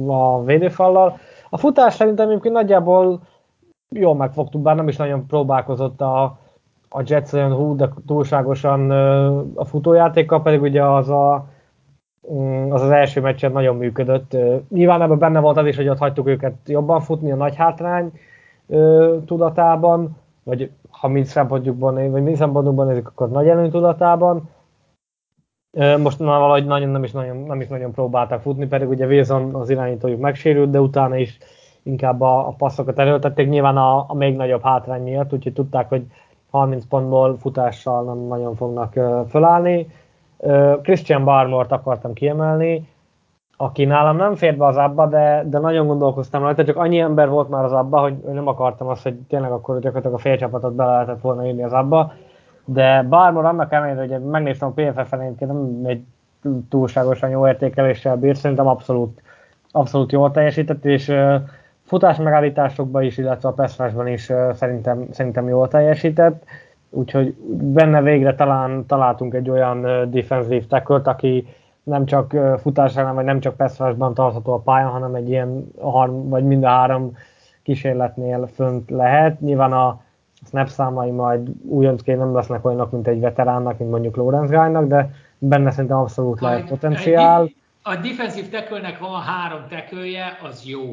a védőfallal. A futás szerintem egyébként nagyjából jól megfogtuk, bár nem is nagyon próbálkozott a, a Jets olyan hú, de túlságosan a futójátékkal, pedig ugye az a, az, az első meccsen nagyon működött. Nyilván ebben benne volt az is, hogy ott hagytuk őket jobban futni a nagy hátrány tudatában, vagy ha mind szempontjukban, vagy mind szempontjukban nézzük, akkor nagy előny tudatában. Most már valahogy nagyon nem is nagyon, nem is nagyon próbálták futni, pedig ugye Wilson az irányítójuk megsérült, de utána is inkább a, a passzokat erőltették, nyilván a, a még nagyobb hátrány miatt, úgyhogy tudták, hogy 30 pontból futással nem nagyon fognak fölállni. Christian Barmort akartam kiemelni, aki nálam nem fér be az abba, de, de nagyon gondolkoztam rajta, csak annyi ember volt már az abba, hogy nem akartam azt, hogy tényleg akkor gyakorlatilag a félcsapatot bele lehetett volna írni az abba. De Barmore annak ellenére, hogy megnéztem a PFF-en, nem egy túlságosan jó értékeléssel bír, szerintem abszolút, abszolút jól teljesített, és futás megállításokban is, illetve a passzrásban is szerintem, szerintem jól teljesített, úgyhogy benne végre talán találtunk egy olyan defensive tackle aki nem csak futásra, vagy nem csak passzrásban tartható a pályán, hanem egy ilyen, vagy mind a három kísérletnél fönt lehet. Nyilván a snap számai majd újoncként nem lesznek olyanok, mint egy veteránnak, mint mondjuk Lorenz Gájnak, de benne szerintem abszolút a, lehet potenciál. A defensív tekölnek van három tekölje, az jó.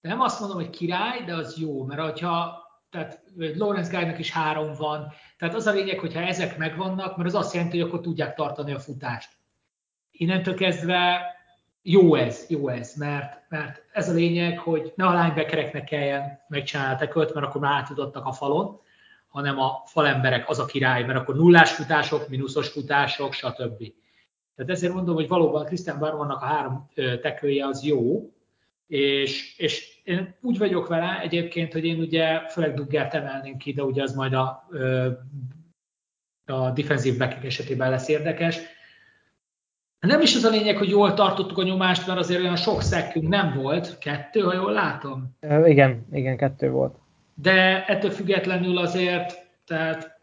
De nem azt mondom, hogy király, de az jó, mert ha tehát Lorenz Gájnak is három van, tehát az a lényeg, hogyha ezek megvannak, mert az azt jelenti, hogy akkor tudják tartani a futást. Innentől kezdve jó ez, jó ez, mert, mert ez a lényeg, hogy ne a linebackereknek kelljen megcsinálni a mert akkor már átudottak a falon, hanem a falemberek az a király, mert akkor nullás futások, mínuszos futások, stb. Tehát ezért mondom, hogy valóban Christian Barmannak a három tekője az jó, és, és én úgy vagyok vele egyébként, hogy én ugye főleg Duggert emelném ki, de ugye az majd a a defensív back esetében lesz érdekes. Nem is az a lényeg, hogy jól tartottuk a nyomást, mert azért olyan sok szekkünk nem volt. Kettő, ha jól látom? Igen, igen, kettő volt. De ettől függetlenül azért, tehát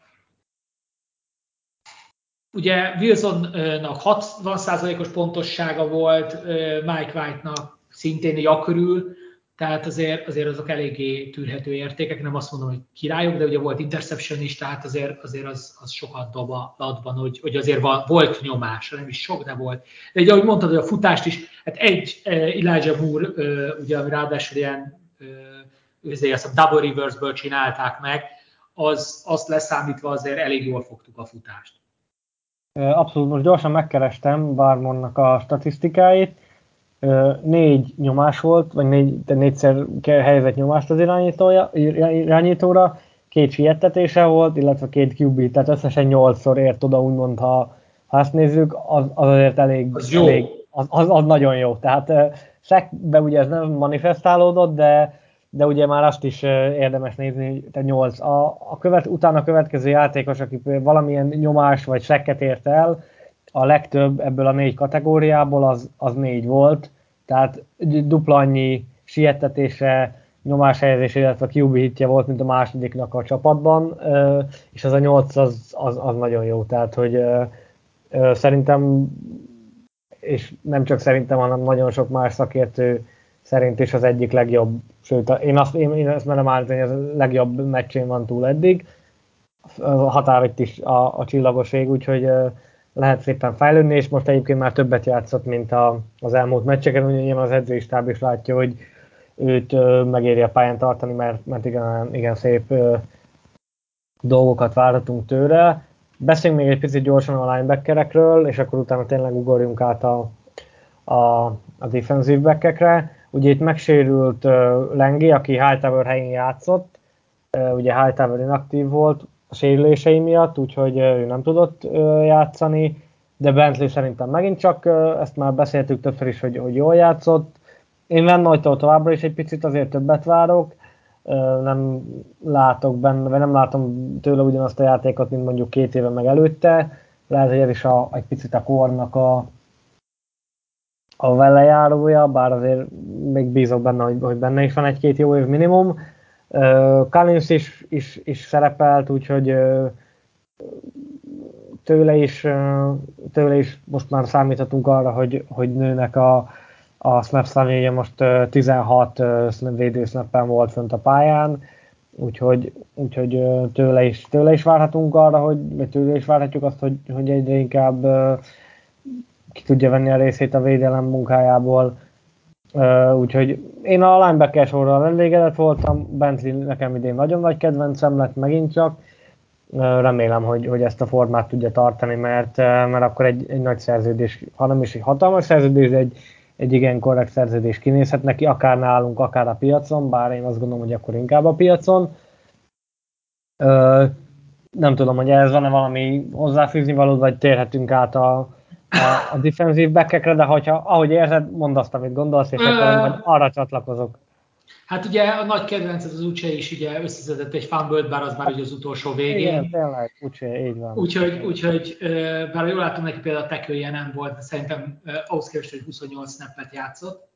ugye Wilsonnak 60%-os pontossága volt, Mike White-nak szintén a körül, tehát azért, azért azok eléggé tűrhető értékek, nem azt mondom, hogy királyok, de ugye volt interception is, tehát azért, azért az, az sokat dob a ladban, hogy, hogy azért van, volt nyomás, nem is sok, de volt. De ugye, ahogy mondtad, hogy a futást is, hát egy uh, Elijah Moore, uh, ugye, ami ráadásul ilyen uh, azért azt a double reverse-ből csinálták meg, az, azt leszámítva azért elég jól fogtuk a futást. Abszolút, most gyorsan megkerestem Barmonnak a statisztikáit, négy nyomás volt, vagy négy, négyszer helyezett nyomást az irányítója, irányítóra, két siettetése volt, illetve két QB, tehát összesen nyolcszor ért oda, úgymond, ha, ha ezt nézzük, az, az azért elég, az, jó. elég az, az, az, nagyon jó. Tehát szekbe ugye ez nem manifestálódott, de, de ugye már azt is érdemes nézni, tehát nyolc. A, a követ, utána a következő játékos, aki valamilyen nyomás vagy sekket ért el, a legtöbb ebből a négy kategóriából az, az négy volt, tehát dupla annyi sietetése, nyomáshelyezés, illetve QB hitje volt, mint a másodiknak a csapatban, és az a nyolc az, az, az nagyon jó, tehát hogy szerintem, és nem csak szerintem, hanem nagyon sok más szakértő szerint is az egyik legjobb, sőt, én azt, én, én ezt merem állítani, hogy a legjobb meccsén van túl eddig, határt is a, a csillagoség, úgyhogy lehet szépen fejlődni, és most egyébként már többet játszott, mint a, az elmúlt meccseken, ugye nyilván az edzői stáb is látja, hogy őt ö, megéri a pályán tartani, mert, mert igen, igen szép ö, dolgokat várhatunk tőle. Beszéljünk még egy picit gyorsan a linebackerekről, és akkor utána tényleg ugorjunk át a, a, a defensive backekre. Ugye itt megsérült uh, Lengi, aki Hightower helyén játszott, uh, ugye Hightower inaktív volt, a sérülései miatt, úgyhogy ő nem tudott játszani, de Bentley szerintem megint csak, ezt már beszéltük többször is, hogy, hogy jól játszott. Én Van Noytól továbbra is egy picit azért többet várok, nem látok benne, vagy nem látom tőle ugyanazt a játékot, mint mondjuk két éve meg előtte. Lehet, hogy ez is a, egy picit a kornak a, a velejárója, bár azért még bízok benne, hogy, hogy benne is van egy-két jó év minimum. Collins is, is, is szerepelt, úgyhogy tőle is, tőle is most már számíthatunk arra, hogy, hogy nőnek a, a snap számja, most 16 védősnappen volt fönt a pályán, úgyhogy, úgyhogy tőle, is, tőle is várhatunk arra, hogy, vagy tőle is várhatjuk azt, hogy, hogy egyre inkább ki tudja venni a részét a védelem munkájából. Uh, úgyhogy én a linebacker sorral elégedett voltam, Bentley nekem idén nagyon nagy kedvencem lett megint csak, uh, remélem, hogy, hogy ezt a formát tudja tartani, mert, uh, mert akkor egy, egy nagy szerződés, ha nem is egy hatalmas szerződés, de egy, egy igen korrekt szerződés kinézhet neki, akár nálunk, akár a piacon, bár én azt gondolom, hogy akkor inkább a piacon. Uh, nem tudom, hogy ez van-e valami hozzáfűzni valód, vagy térhetünk át a, a, a defensív backekre, de hogyha, ahogy érzed, mondd azt, amit gondolsz, és akkor majd arra csatlakozok. Hát ugye a nagy kedvenc az Uche is ugye összeszedett egy fumble bár az már ugye az utolsó végén. Igen, tényleg, Uche, így van. Úgyhogy, úgyhogy bár jól látom neki például a tekője nem volt, de szerintem ahhoz képest, hogy 28 snappet játszott.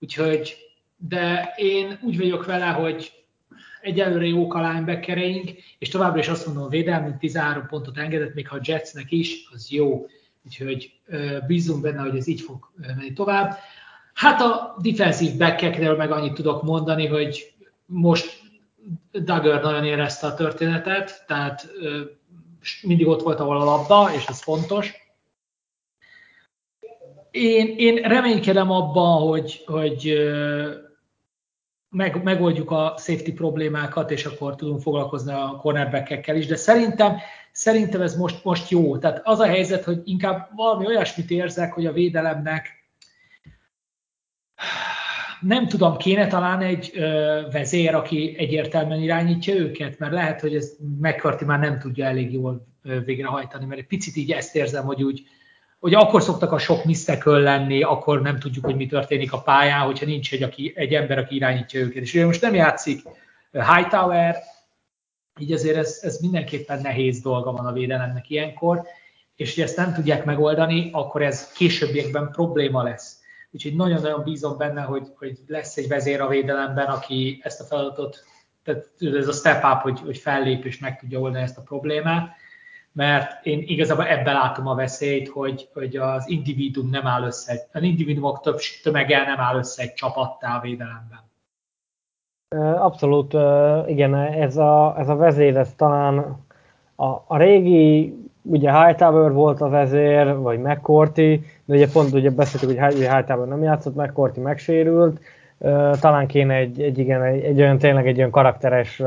Úgyhogy, de én úgy vagyok vele, hogy egyelőre jók a linebackereink, és továbbra is azt mondom, a védelmünk 13 pontot engedett, még ha a Jetsnek is, az jó úgyhogy bízunk benne, hogy ez így fog menni tovább. Hát a defensív backekről meg annyit tudok mondani, hogy most Duggar nagyon érezte a történetet, tehát mindig ott volt, ahol a labda, és ez fontos. Én, én reménykedem abban, hogy, hogy meg, megoldjuk a safety problémákat, és akkor tudunk foglalkozni a cornerbackekkel is, de szerintem Szerintem ez most, most jó. Tehát az a helyzet, hogy inkább valami olyasmit érzek, hogy a védelemnek nem tudom, kéne talán egy ö, vezér, aki egyértelműen irányítja őket, mert lehet, hogy ez McCarthy már nem tudja elég jól végrehajtani, mert egy picit így ezt érzem, hogy úgy, hogy akkor szoktak a sok misztekön lenni, akkor nem tudjuk, hogy mi történik a pályán, hogyha nincs egy, aki, egy ember, aki irányítja őket. És ugye most nem játszik Hightower, így azért ez, ez mindenképpen nehéz dolga van a védelemnek ilyenkor, és hogy ezt nem tudják megoldani, akkor ez későbbiekben probléma lesz. Úgyhogy nagyon-nagyon bízom benne, hogy, hogy lesz egy vezér a védelemben, aki ezt a feladatot, tehát ez a step up, hogy, hogy fellép és meg tudja oldani ezt a problémát, mert én igazából ebben látom a veszélyt, hogy, hogy az individuum nem áll össze, az individuumok több tömege nem áll össze egy csapattá védelemben. Abszolút, igen, ez a, ez a vezér, ez talán a, a régi, ugye Hightower volt a vezér, vagy McCourty, de ugye pont ugye beszéltük, hogy Hightower nem játszott, McCourty megsérült, talán kéne egy, egy, igen, egy, egy olyan tényleg egy olyan karakteres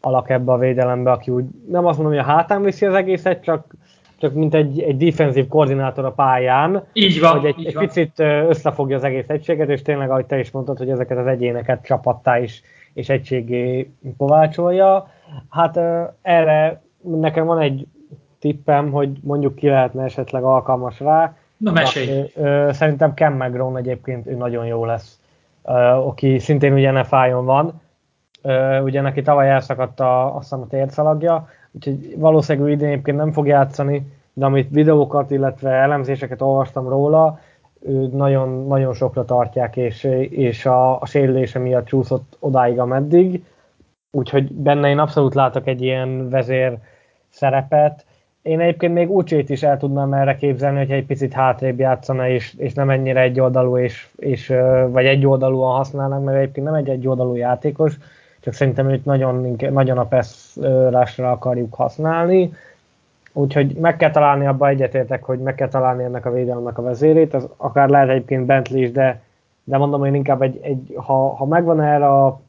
alak ebbe a védelembe, aki úgy nem azt mondom, hogy a hátán viszi az egészet, csak, csak mint egy, egy defensív koordinátor a pályán. Így van. Hogy egy, így egy van. picit összefogja az egész egységet, és tényleg, ahogy te is mondtad, hogy ezeket az egyéneket csapattá is és egységé kovácsolja. Hát erre nekem van egy tippem, hogy mondjuk ki lehetne esetleg alkalmas rá. Na mesélj. Szerintem Ken McGrone egyébként ő nagyon jó lesz, aki szintén ugye NFL-on van, ugye neki tavaly elszakadt a, azt hiszem a térszalagja, úgyhogy valószínűleg idén egyébként nem fog játszani, de amit videókat, illetve elemzéseket olvastam róla, ő nagyon, nagyon sokra tartják, és, és a, a sérülése miatt csúszott odáig, ameddig. Úgyhogy benne én abszolút látok egy ilyen vezér szerepet. Én egyébként még Ucsét is el tudnám erre képzelni, hogyha egy picit hátrébb játszana, és, és nem ennyire egyoldalú, és, és, vagy egyoldalúan használnak, mert egyébként nem egy egyoldalú játékos, csak szerintem őt nagyon, nagyon a passzrásra akarjuk használni. Úgyhogy meg kell találni, abba egyetértek, hogy meg kell találni ennek a védelemnek a vezérét, az akár lehet egyébként Bentley is, de, de mondom, hogy inkább egy, egy ha, ha megvan erre a,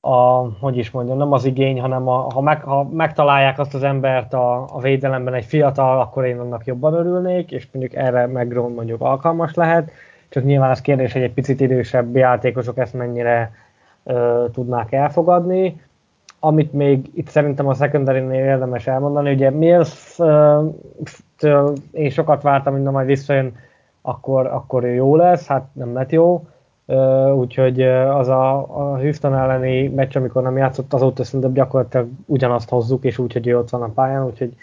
a, hogy is mondjam, nem az igény, hanem a, ha, meg, ha megtalálják azt az embert a, a védelemben egy fiatal, akkor én annak jobban örülnék, és mondjuk erre McGrone mondjuk alkalmas lehet, csak nyilván az kérdés, hogy egy picit idősebb játékosok ezt mennyire tudnák elfogadni. Amit még itt szerintem a secondary érdemes elmondani, ugye Mills én sokat vártam, hogy na majd visszajön, akkor, akkor jó lesz, hát nem lett jó. Úgyhogy az a, a Houston elleni meccs, amikor nem játszott, azóta szerintem gyakorlatilag ugyanazt hozzuk, és úgy, hogy ő ott van a pályán, úgyhogy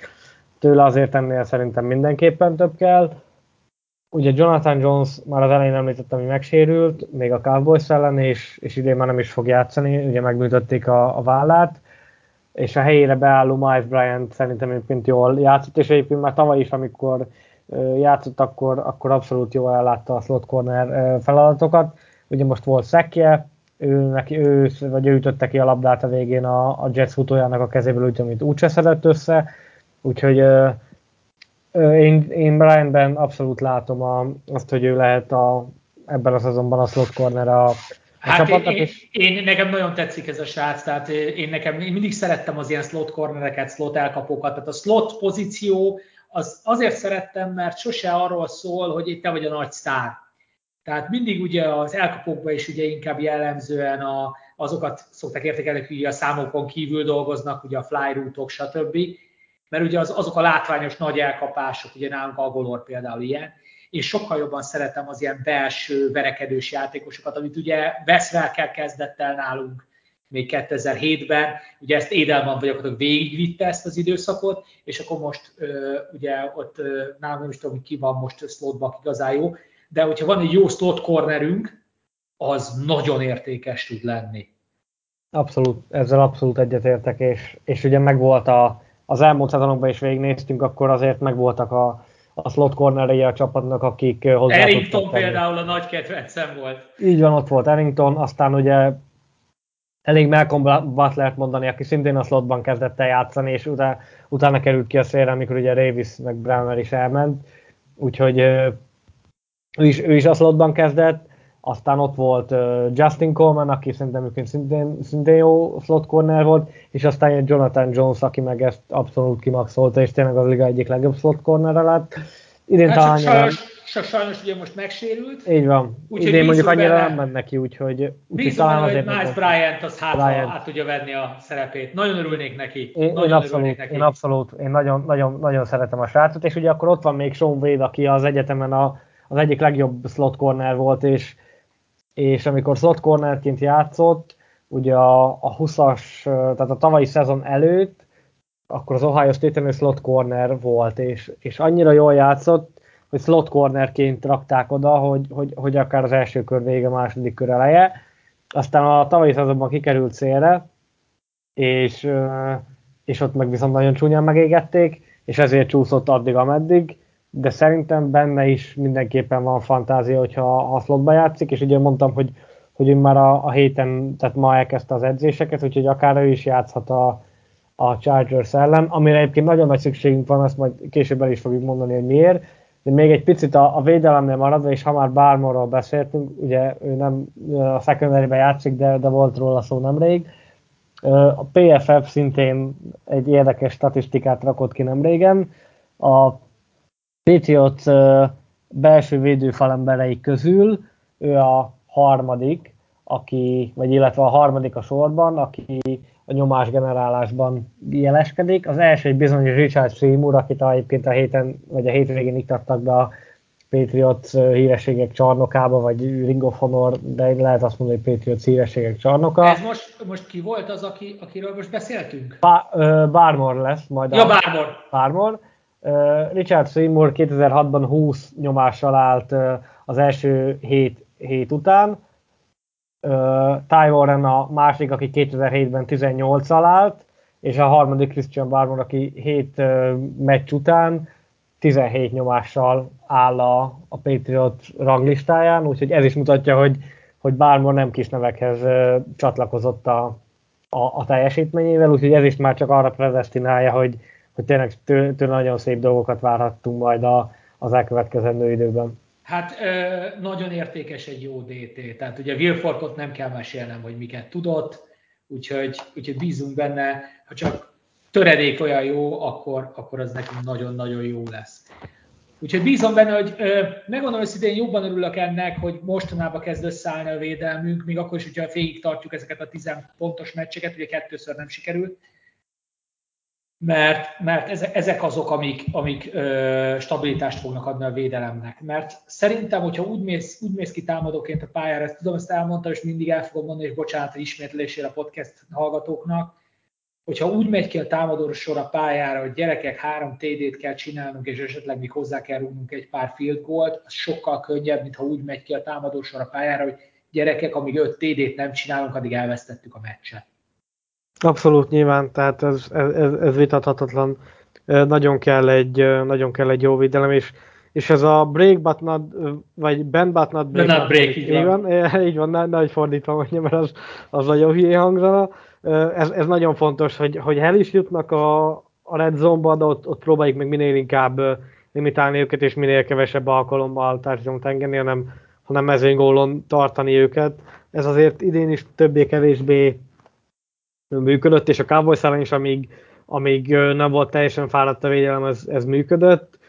tőle azért ennél szerintem mindenképpen több kell. Ugye Jonathan Jones már az elején említettem, hogy megsérült, még a Cowboys ellen, és, és idén már nem is fog játszani, ugye megműtötték a, a vállát, és a helyére beálló Miles Bryant szerintem egyébként jól játszott, és egyébként már tavaly is, amikor játszott, akkor, akkor abszolút jól ellátta a slot corner feladatokat. Ugye most volt szekje, ő, neki, ő, vagy ő ütötte ki a labdát a végén a, a Jets futójának a kezéből, úgy, amit úgy szedett össze, úgyhogy én, én Brianben abszolút látom a, azt, hogy ő lehet a, ebben a szezonban a slot corner a, a hát csapatnak. Én, én, én, nekem nagyon tetszik ez a srác, tehát én nekem én mindig szerettem az ilyen slot cornereket, slot elkapókat, tehát a slot pozíció az azért szerettem, mert sose arról szól, hogy itt te vagy a nagy sztár. Tehát mindig ugye az elkapókban is ugye inkább jellemzően a, azokat szokták értékelni, hogy a számokon kívül dolgoznak, ugye a fly routok, stb mert ugye az, azok a látványos nagy elkapások, ugye nálunk a Golor például ilyen, és sokkal jobban szeretem az ilyen belső verekedős játékosokat, amit ugye Westwelkel kezdett el nálunk még 2007-ben, ugye ezt Édelman vagy akkor végigvitte ezt az időszakot, és akkor most ugye ott nálam nem is tudom, ki van most slotban igazán jó, de hogyha van egy jó slot cornerünk, az nagyon értékes tud lenni. Abszolút, ezzel abszolút egyetértek, és, és ugye megvolt a, az elmúlt szezonokban is végignéztünk, akkor azért megvoltak a, a slot cornerei a csapatnak, akik hozzá Errington például a nagy kedvencem volt. Így van, ott volt Errington, aztán ugye elég Malcolm Butler mondani, aki szintén a slotban kezdett el játszani, és utána, utána került ki a szélre, amikor ugye Davis meg Browner is elment, úgyhogy ő is, ő is a slotban kezdett, aztán ott volt Justin Coleman, aki szerintem szintén, szintén jó slot corner volt, és aztán jött Jonathan Jones, aki meg ezt abszolút kimaxolta, és tényleg az liga egyik legjobb slot corner lett. Idén hát talán sajnos, csak sajnos ugye most megsérült. Így van. Úgy, Idén mondjuk annyira benne, nem ment neki, úgyhogy, úgyhogy talán azért hogy Miles Bryant az hát, Bryant. át tudja venni a szerepét. Nagyon örülnék neki. Én, nagyon én abszolút, neki. én abszolút, én nagyon, nagyon, nagyon szeretem a srácot, és ugye akkor ott van még Sean Wade, aki az egyetemen a, az egyik legjobb slot corner volt, és és amikor slot cornerként játszott, ugye a, a 20-as, tehát a tavalyi szezon előtt, akkor az Ohio State-en slot corner volt, és, és annyira jól játszott, hogy slot cornerként rakták oda, hogy, hogy, hogy akár az első kör vége, második kör eleje. Aztán a tavalyi szezonban kikerült szélre, és, és ott meg viszont nagyon csúnyán megégették, és ezért csúszott addig, ameddig, de szerintem benne is mindenképpen van fantázia, hogyha ha slotba játszik, és ugye mondtam, hogy, hogy ő már a, a héten, tehát ma elkezdte az edzéseket, úgyhogy akár ő is játszhat a, a Chargers ellen, amire egyébként nagyon nagy szükségünk van, azt majd később el is fogjuk mondani, hogy miért, de még egy picit a, a védelemnél maradva, és ha már Barmorról beszéltünk, ugye ő nem a secondary játszik, de, de volt róla szó nemrég, a PFF szintén egy érdekes statisztikát rakott ki nem régen. A Patriots belső védőfalemberei közül ő a harmadik, aki, vagy illetve a harmadik a sorban, aki a nyomás generálásban jeleskedik. Az első egy bizonyos Richard Seymour, akit egyébként a héten, vagy a hétvégén iktattak be a Patriots hírességek csarnokába, vagy Ring of Honor, de lehet azt mondani, hogy Patriots hírességek csarnoka. Ez most, most ki volt az, aki, akiről most beszéltünk? Bá, Barmore lesz majd. Ja, Barmore. Barmore. Uh, Richard Seymour 2006-ban 20 nyomással állt az első hét, hét után. Ty Warren a másik, aki 2007-ben 18-al állt, és a harmadik Christian Barmore, aki 7 uh, meccs után 17 nyomással áll a, a Patriot ranglistáján, úgyhogy ez is mutatja, hogy, hogy bármor nem kis nevekhez csatlakozott a, a, a teljesítményével, úgyhogy ez is már csak arra predestinálja, hogy, hogy tényleg tőle tő nagyon szép dolgokat várhattunk majd a, az elkövetkezendő időben. Hát ö, nagyon értékes egy jó DT, tehát ugye Wilforkot nem kell mesélnem, hogy miket tudott, úgyhogy, úgyhogy bízunk benne, ha csak töredék olyan jó, akkor, akkor az nekünk nagyon-nagyon jó lesz. Úgyhogy bízom benne, hogy megmondom őszintén, jobban örülök ennek, hogy mostanában kezd összeállni a védelmünk, még akkor is, hogyha végig tartjuk ezeket a 10 pontos meccseket, ugye kettőször nem sikerült, mert, mert ezek azok, amik, amik ö, stabilitást fognak adni a védelemnek. Mert szerintem, hogyha úgy mész, úgy mész ki támadóként a pályára, ezt tudom, ezt elmondtam, és mindig el fogom mondani, és bocsánat a ismétlésére a podcast hallgatóknak, hogyha úgy megy ki a támadó sor a pályára, hogy gyerekek három TD-t kell csinálnunk, és esetleg még hozzá kell rúgnunk egy pár field goalt, az sokkal könnyebb, mint ha úgy megy ki a támadó sor a pályára, hogy gyerekek, amíg öt TD-t nem csinálunk, addig elvesztettük a meccset. Abszolút nyilván, tehát ez, ez, ez vitathatatlan. Nagyon kell egy, nagyon kell egy jó védelem, és, és ez a break but not, vagy bend but not break. Not break, így van. Így van, így van nehogy fordítva mondjam, mert az, az nagyon hülye hangzana ez, ez nagyon fontos, hogy, hogy el is jutnak a, a red zone-ba, de ott, ott próbáljuk meg minél inkább limitálni őket, és minél kevesebb alkalommal társadalom engedni, hanem, hanem mezőnygólon tartani őket. Ez azért idén is többé-kevésbé működött, és a Cowboys ellen is, amíg, amíg nem volt teljesen fáradt a védelem, ez, ez működött,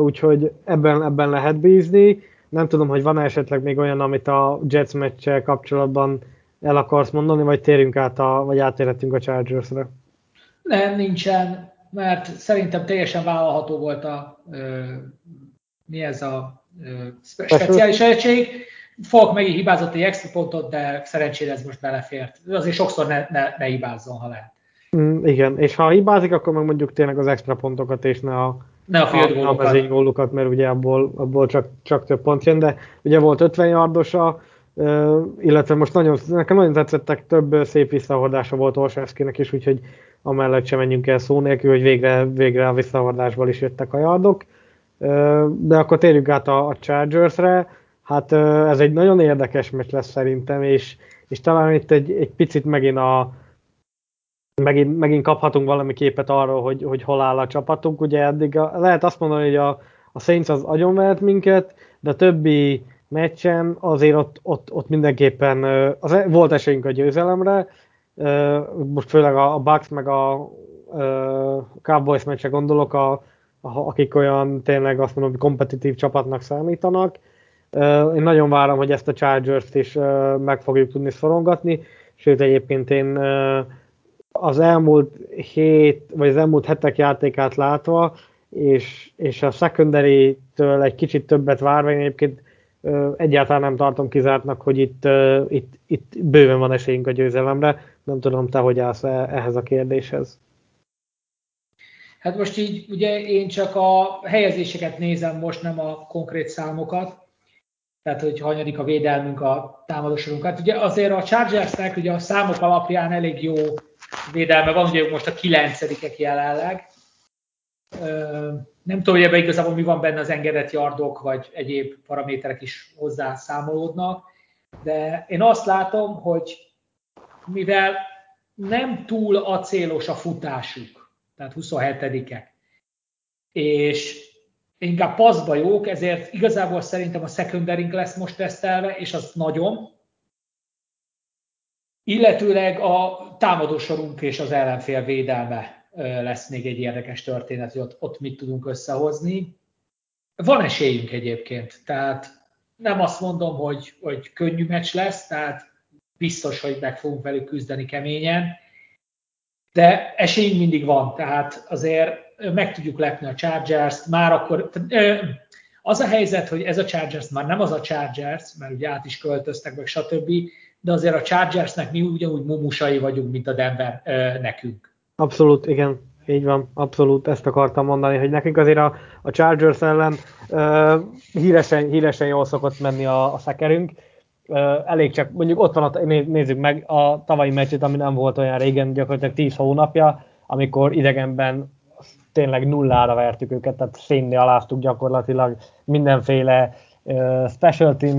úgyhogy ebben, ebben lehet bízni. Nem tudom, hogy van esetleg még olyan, amit a Jets meccsel kapcsolatban el akarsz mondani, vagy térjünk át, a, vagy átérhetünk a Chargers-re? Nem, nincsen, mert szerintem teljesen vállalható volt a, ö, mi ez a ö, speciális egység. Falk meg hibázott egy extra pontot, de szerencsére ez most belefért. Azért sokszor ne, ne, ne hibázzon, ha lehet. Mm, igen, és ha hibázik, akkor meg mondjuk tényleg az extra pontokat, és ne a, ne a gólokat. A gólokat, mert ugye abból, abból csak, csak több pont jön, de ugye volt 50 yardosa, illetve most nagyon, nekem nagyon tetszettek, több szép visszahordása volt Olsevszkinek is, úgyhogy amellett sem menjünk el szó nélkül, hogy végre, végre a visszahordásból is jöttek a yardok. De akkor térjünk át a, a Chargers-re. Hát ez egy nagyon érdekes meccs lesz szerintem, és, és talán itt egy, egy picit megint a, megint, megint kaphatunk valami képet arról, hogy, hogy hol áll a csapatunk. Ugye eddig a, lehet azt mondani, hogy a, a Saints az agyonvert minket, de a többi meccsen, azért ott, ott, ott mindenképpen az, e- volt esélyünk a győzelemre, most főleg a, Bucks meg a Cowboys meccse gondolok, a, a, akik olyan tényleg azt mondom, hogy kompetitív csapatnak számítanak. Én nagyon várom, hogy ezt a Chargers-t is meg fogjuk tudni szorongatni, sőt egyébként én az elmúlt hét, vagy az elmúlt hetek játékát látva, és, és a secondary-től egy kicsit többet várva, én egyébként egyáltalán nem tartom kizártnak, hogy itt, itt, itt bőven van esélyünk a győzelemre. Nem tudom, te hogy állsz e, ehhez a kérdéshez. Hát most így ugye én csak a helyezéseket nézem most, nem a konkrét számokat. Tehát, hogy hanyadik a védelmünk, a támadósorunk. Hát ugye azért a Chargersnek ugye a számok alapján elég jó védelme van, ugye most a kilencedikek jelenleg. Nem tudom, hogy ebben igazából mi van benne az engedett yardok, vagy egyéb paraméterek is hozzá számolódnak, de én azt látom, hogy mivel nem túl acélos a futásuk, tehát 27-ek, és inkább paszba jók, ezért igazából szerintem a secondaring lesz most tesztelve, és az nagyon. Illetőleg a támadósorunk és az ellenfél védelme lesz még egy érdekes történet, hogy ott, ott mit tudunk összehozni. Van esélyünk egyébként, tehát nem azt mondom, hogy, hogy könnyű meccs lesz, tehát biztos, hogy meg fogunk velük küzdeni keményen, de esélyünk mindig van, tehát azért meg tudjuk lepni a Chargers-t, már akkor, az a helyzet, hogy ez a Chargers már nem az a Chargers, mert ugye át is költöztek meg, stb., de azért a Chargersnek mi ugyanúgy mumusai vagyunk, mint a Denver nekünk. Abszolút, igen, így van, abszolút ezt akartam mondani, hogy nekünk azért a, a Chargers ellen uh, híresen, híresen jól szokott menni a, a szekerünk. Uh, elég csak, mondjuk ott van, a, nézzük meg a tavalyi meccset, ami nem volt olyan régen, gyakorlatilag 10 hónapja, amikor idegenben tényleg nullára vertük őket, tehát szénni aláztuk gyakorlatilag mindenféle uh, special team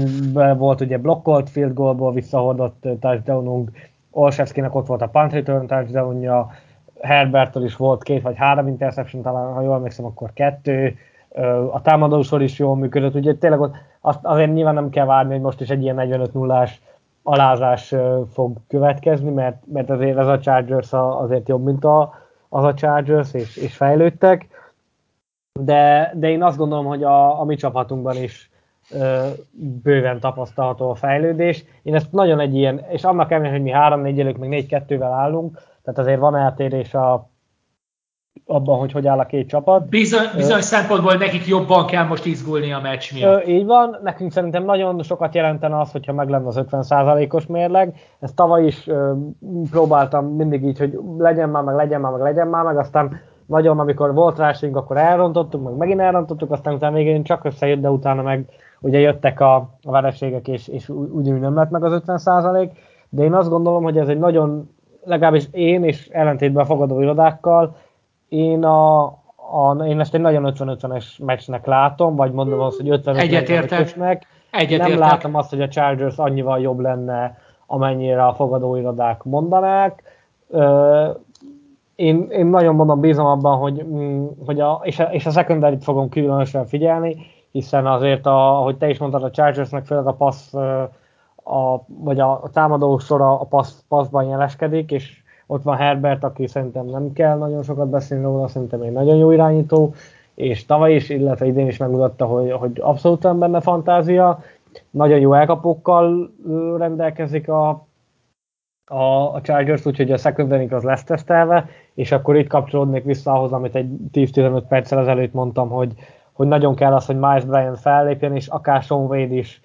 volt, ugye blokkolt field goalból visszahordott touchdownunk, Olszewskinek ott volt a punt return touchdownja, Herbertől is volt két vagy három interception, talán ha jól emlékszem, akkor kettő, a támadósor is jól működött, ugye tényleg ott azért nyilván nem kell várni, hogy most is egy ilyen 45 0 alázás fog következni, mert, mert azért ez a Chargers azért jobb, mint a, az a Chargers, és, és fejlődtek. De, de én azt gondolom, hogy a, a mi csapatunkban is ö, bőven tapasztalható a fejlődés. Én ezt nagyon egy ilyen, és annak ellenére, hogy mi 3-4 elők, meg 4-2-vel állunk, tehát azért van eltérés a, abban, hogy hogy áll a két csapat. Bizony, bizony szempontból nekik jobban kell most izgulni a meccs miatt. Így van, nekünk szerintem nagyon sokat jelentene az, hogyha meg lenne az 50%-os mérleg. Ezt tavaly is ö, próbáltam mindig így, hogy legyen már, meg legyen már, meg legyen már, meg aztán nagyon, amikor volt rá akkor elrontottuk, meg megint elrontottuk, aztán utána végén csak összejött, de utána meg ugye jöttek a, a vereségek, és, és úgy nem lett meg az 50%. De én azt gondolom, hogy ez egy nagyon legalábbis én, és ellentétben a fogadó irodákkal, én, a, a, én ezt egy nagyon 50-50-es meccsnek látom, vagy mondom azt, hogy 50 Egyetértek. Nem látom azt, hogy a Chargers annyival jobb lenne, amennyire a fogadóirodák mondanák. Én, én nagyon mondom, bízom abban, hogy, mm, hogy a, és, a, és a secondary fogom különösen figyelni, hiszen azért, a, ahogy te is mondtad, a Chargersnek főleg a passz a, vagy a, a támadó sora a passz, passzban jeleskedik, és ott van Herbert, aki szerintem nem kell nagyon sokat beszélni róla, szerintem egy nagyon jó irányító, és tavaly is, illetve idén is megmutatta, hogy, hogy abszolút nem benne fantázia, nagyon jó elkapókkal rendelkezik a, a, a Chargers, úgyhogy a secondary az lesz tesztelve, és akkor itt kapcsolódnék vissza ahhoz, amit egy 10-15 perccel ezelőtt mondtam, hogy, hogy nagyon kell az, hogy Miles Bryant fellépjen, és akár Sean Wade is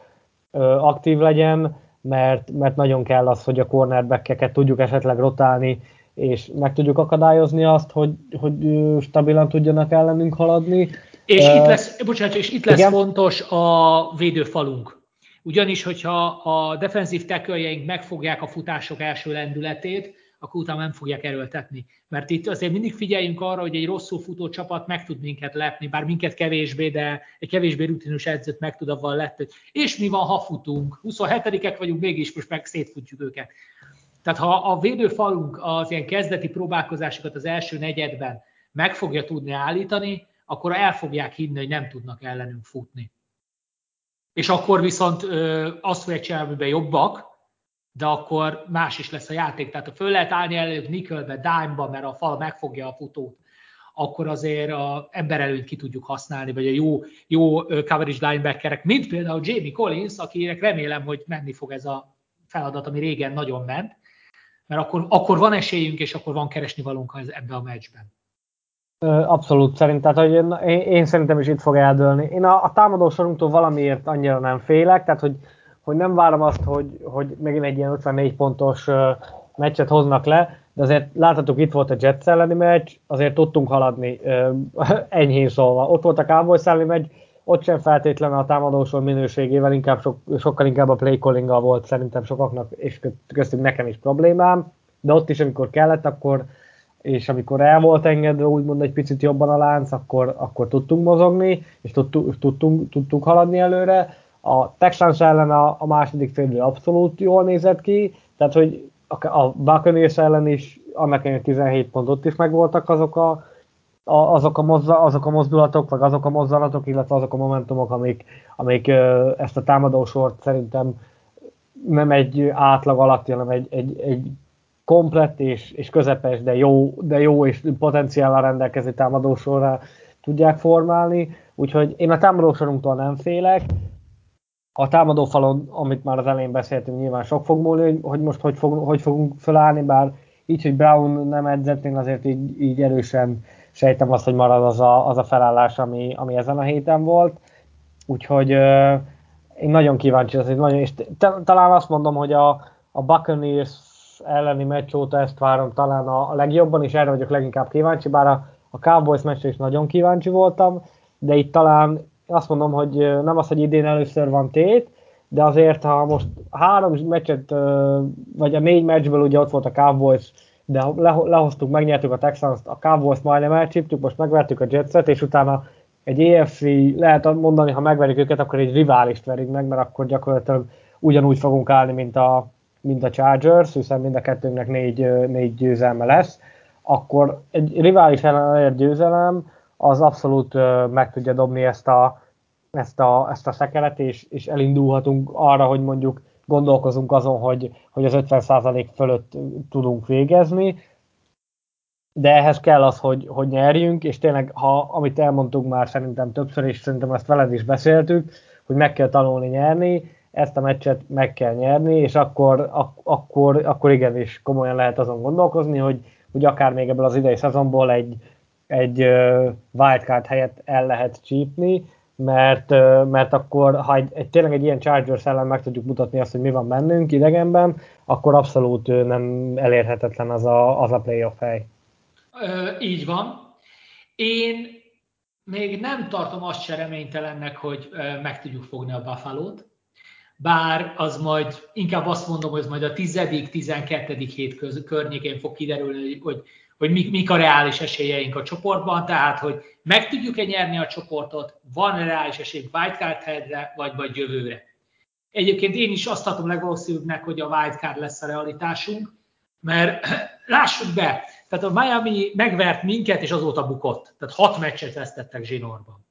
aktív legyen, mert, mert nagyon kell az, hogy a cornerbackeket tudjuk esetleg rotálni, és meg tudjuk akadályozni azt, hogy, hogy stabilan tudjanak ellenünk haladni. És uh, itt lesz, bocsánat, és itt lesz igen? fontos a védőfalunk. Ugyanis, hogyha a defenzív teköljeink megfogják a futások első lendületét, akkor utána nem fogják erőltetni. Mert itt azért mindig figyeljünk arra, hogy egy rosszul futó csapat meg tud minket lepni, bár minket kevésbé, de egy kevésbé rutinus edzőt meg tud avval lepni. És mi van, ha futunk? 27-ek vagyunk, mégis most meg szétfutjuk őket. Tehát ha a védőfalunk az ilyen kezdeti próbálkozásokat az első negyedben meg fogja tudni állítani, akkor el fogják hinni, hogy nem tudnak ellenünk futni. És akkor viszont ö, azt fogják csinálni, amiben jobbak, de akkor más is lesz a játék. Tehát ha föl lehet állni előtt nickelbe, dime-ba, mert a fal megfogja a futót, akkor azért a ember előtt ki tudjuk használni, vagy a jó, jó coverage linebackerek, mint például Jamie Collins, akinek remélem, hogy menni fog ez a feladat, ami régen nagyon ment, mert akkor, akkor van esélyünk, és akkor van keresni valunk ebbe a meccsben. Abszolút szerintem, tehát hogy én, én szerintem is itt fog eldőlni. Én a, a támadó sorunktól valamiért annyira nem félek, tehát hogy, hogy nem várom azt, hogy, hogy megint egy ilyen 54 pontos meccset hoznak le, de azért láthatók, itt volt a Jets elleni meccs, azért tudtunk haladni enyhén szólva. Ott volt a Cowboys elleni meccs, ott sem feltétlenül a támadósor minőségével, inkább sok, sokkal inkább a play calling volt szerintem sokaknak, és köztünk nekem is problémám, de ott is, amikor kellett, akkor és amikor el volt engedve úgymond egy picit jobban a lánc, akkor, akkor tudtunk mozogni, és tudtunk, tudtunk, tudtunk haladni előre. A Texans ellen a, a második félidő abszolút jól nézett ki, tehát hogy a, a Buccaneers ellen is annak 17 pontot is megvoltak azok a, a, azok, a mozza, azok a mozdulatok, vagy azok a mozzanatok, illetve azok a momentumok, amik, amik ezt a támadósort szerintem nem egy átlag alatti, hanem egy, egy, egy komplett és, és közepes, de jó, de jó és potenciállal rendelkező támadósorra tudják formálni. Úgyhogy én a támadósorunktól nem félek. A támadófalon, amit már az elején beszéltünk, nyilván sok fog múlni, hogy most hogy, fog, hogy fogunk felállni, bár így, hogy Brown nem edzett, én azért így, így erősen sejtem azt, hogy marad az a, az a felállás, ami, ami ezen a héten volt. Úgyhogy uh, én nagyon kíváncsi, azért nagyon, és talán azt mondom, hogy a, a Buccaneers elleni meccs óta ezt várom talán a, legjobban, és erre vagyok leginkább kíváncsi, bár a, a Cowboys meccsre is nagyon kíváncsi voltam, de itt talán azt mondom, hogy nem az, hogy idén először van tét, de azért, ha most három meccset, vagy a négy meccsből ugye ott volt a Cowboys, de lehoztuk, megnyertük a Texans, a Cowboys majdnem elcsíptük, most megvertük a Jetset, és utána egy EFC, lehet mondani, ha megverjük őket, akkor egy riválist verünk meg, mert akkor gyakorlatilag ugyanúgy fogunk állni, mint a, mint a Chargers, hiszen mind a kettőnknek négy, négy győzelme lesz, akkor egy rivális ellen győzelem az abszolút meg tudja dobni ezt a, ezt a, ezt a szekeret, és, és elindulhatunk arra, hogy mondjuk gondolkozunk azon, hogy, hogy az 50% fölött tudunk végezni, de ehhez kell az, hogy, hogy nyerjünk, és tényleg, ha, amit elmondtunk már szerintem többször, és szerintem ezt veled is beszéltük, hogy meg kell tanulni nyerni, ezt a meccset meg kell nyerni, és akkor, ak- akkor, akkor igenis komolyan lehet azon gondolkozni, hogy, hogy akár még ebből az idei szezonból egy, egy wildcard helyet el lehet csípni, mert, mert akkor, ha egy, egy, tényleg egy ilyen Chargers ellen meg tudjuk mutatni azt, hogy mi van bennünk idegenben, akkor abszolút nem elérhetetlen az a, az a playoff hely. Ö, így van. Én még nem tartom azt se reménytelennek, hogy meg tudjuk fogni a Buffalo-t bár az majd, inkább azt mondom, hogy ez majd a 10.-12. hét köz, környékén fog kiderülni, hogy, hogy mik, mik a reális esélyeink a csoportban, tehát hogy meg tudjuk-e nyerni a csoportot, van -e reális esély wildcard headre, vagy, vagy jövőre. Egyébként én is azt tartom legvalószínűbbnek, hogy a wildcard lesz a realitásunk, mert lássuk be, tehát a Miami megvert minket, és azóta bukott. Tehát hat meccset vesztettek zsinórban.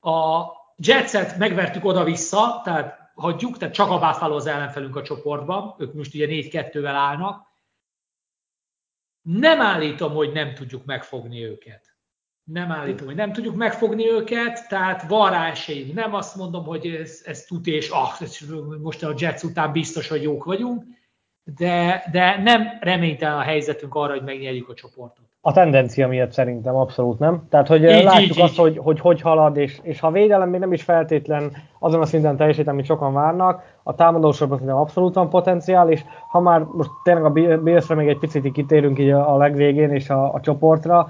A Jetset megvertük oda-vissza, tehát hagyjuk, tehát csak a Buffalo az ellenfelünk a csoportban, ők most ugye 4-2-vel állnak. Nem állítom, hogy nem tudjuk megfogni őket. Nem állítom, hogy nem tudjuk megfogni őket, tehát van rá esélyünk. Nem azt mondom, hogy ez, ez tud és ah, most a Jets után biztos, hogy jók vagyunk, de, de nem reménytelen a helyzetünk arra, hogy megnyerjük a csoportot. A tendencia miatt szerintem abszolút nem. Tehát, hogy így, látjuk így, azt, így. Hogy, hogy hogy halad, és, és ha védelem még nem is feltétlen azon a szinten teljesít, amit sokan várnak, a támadósorban szerintem abszolút van potenciál, és ha már most tényleg a Billsre még egy picit kitérünk így a, a legvégén és a, a csoportra,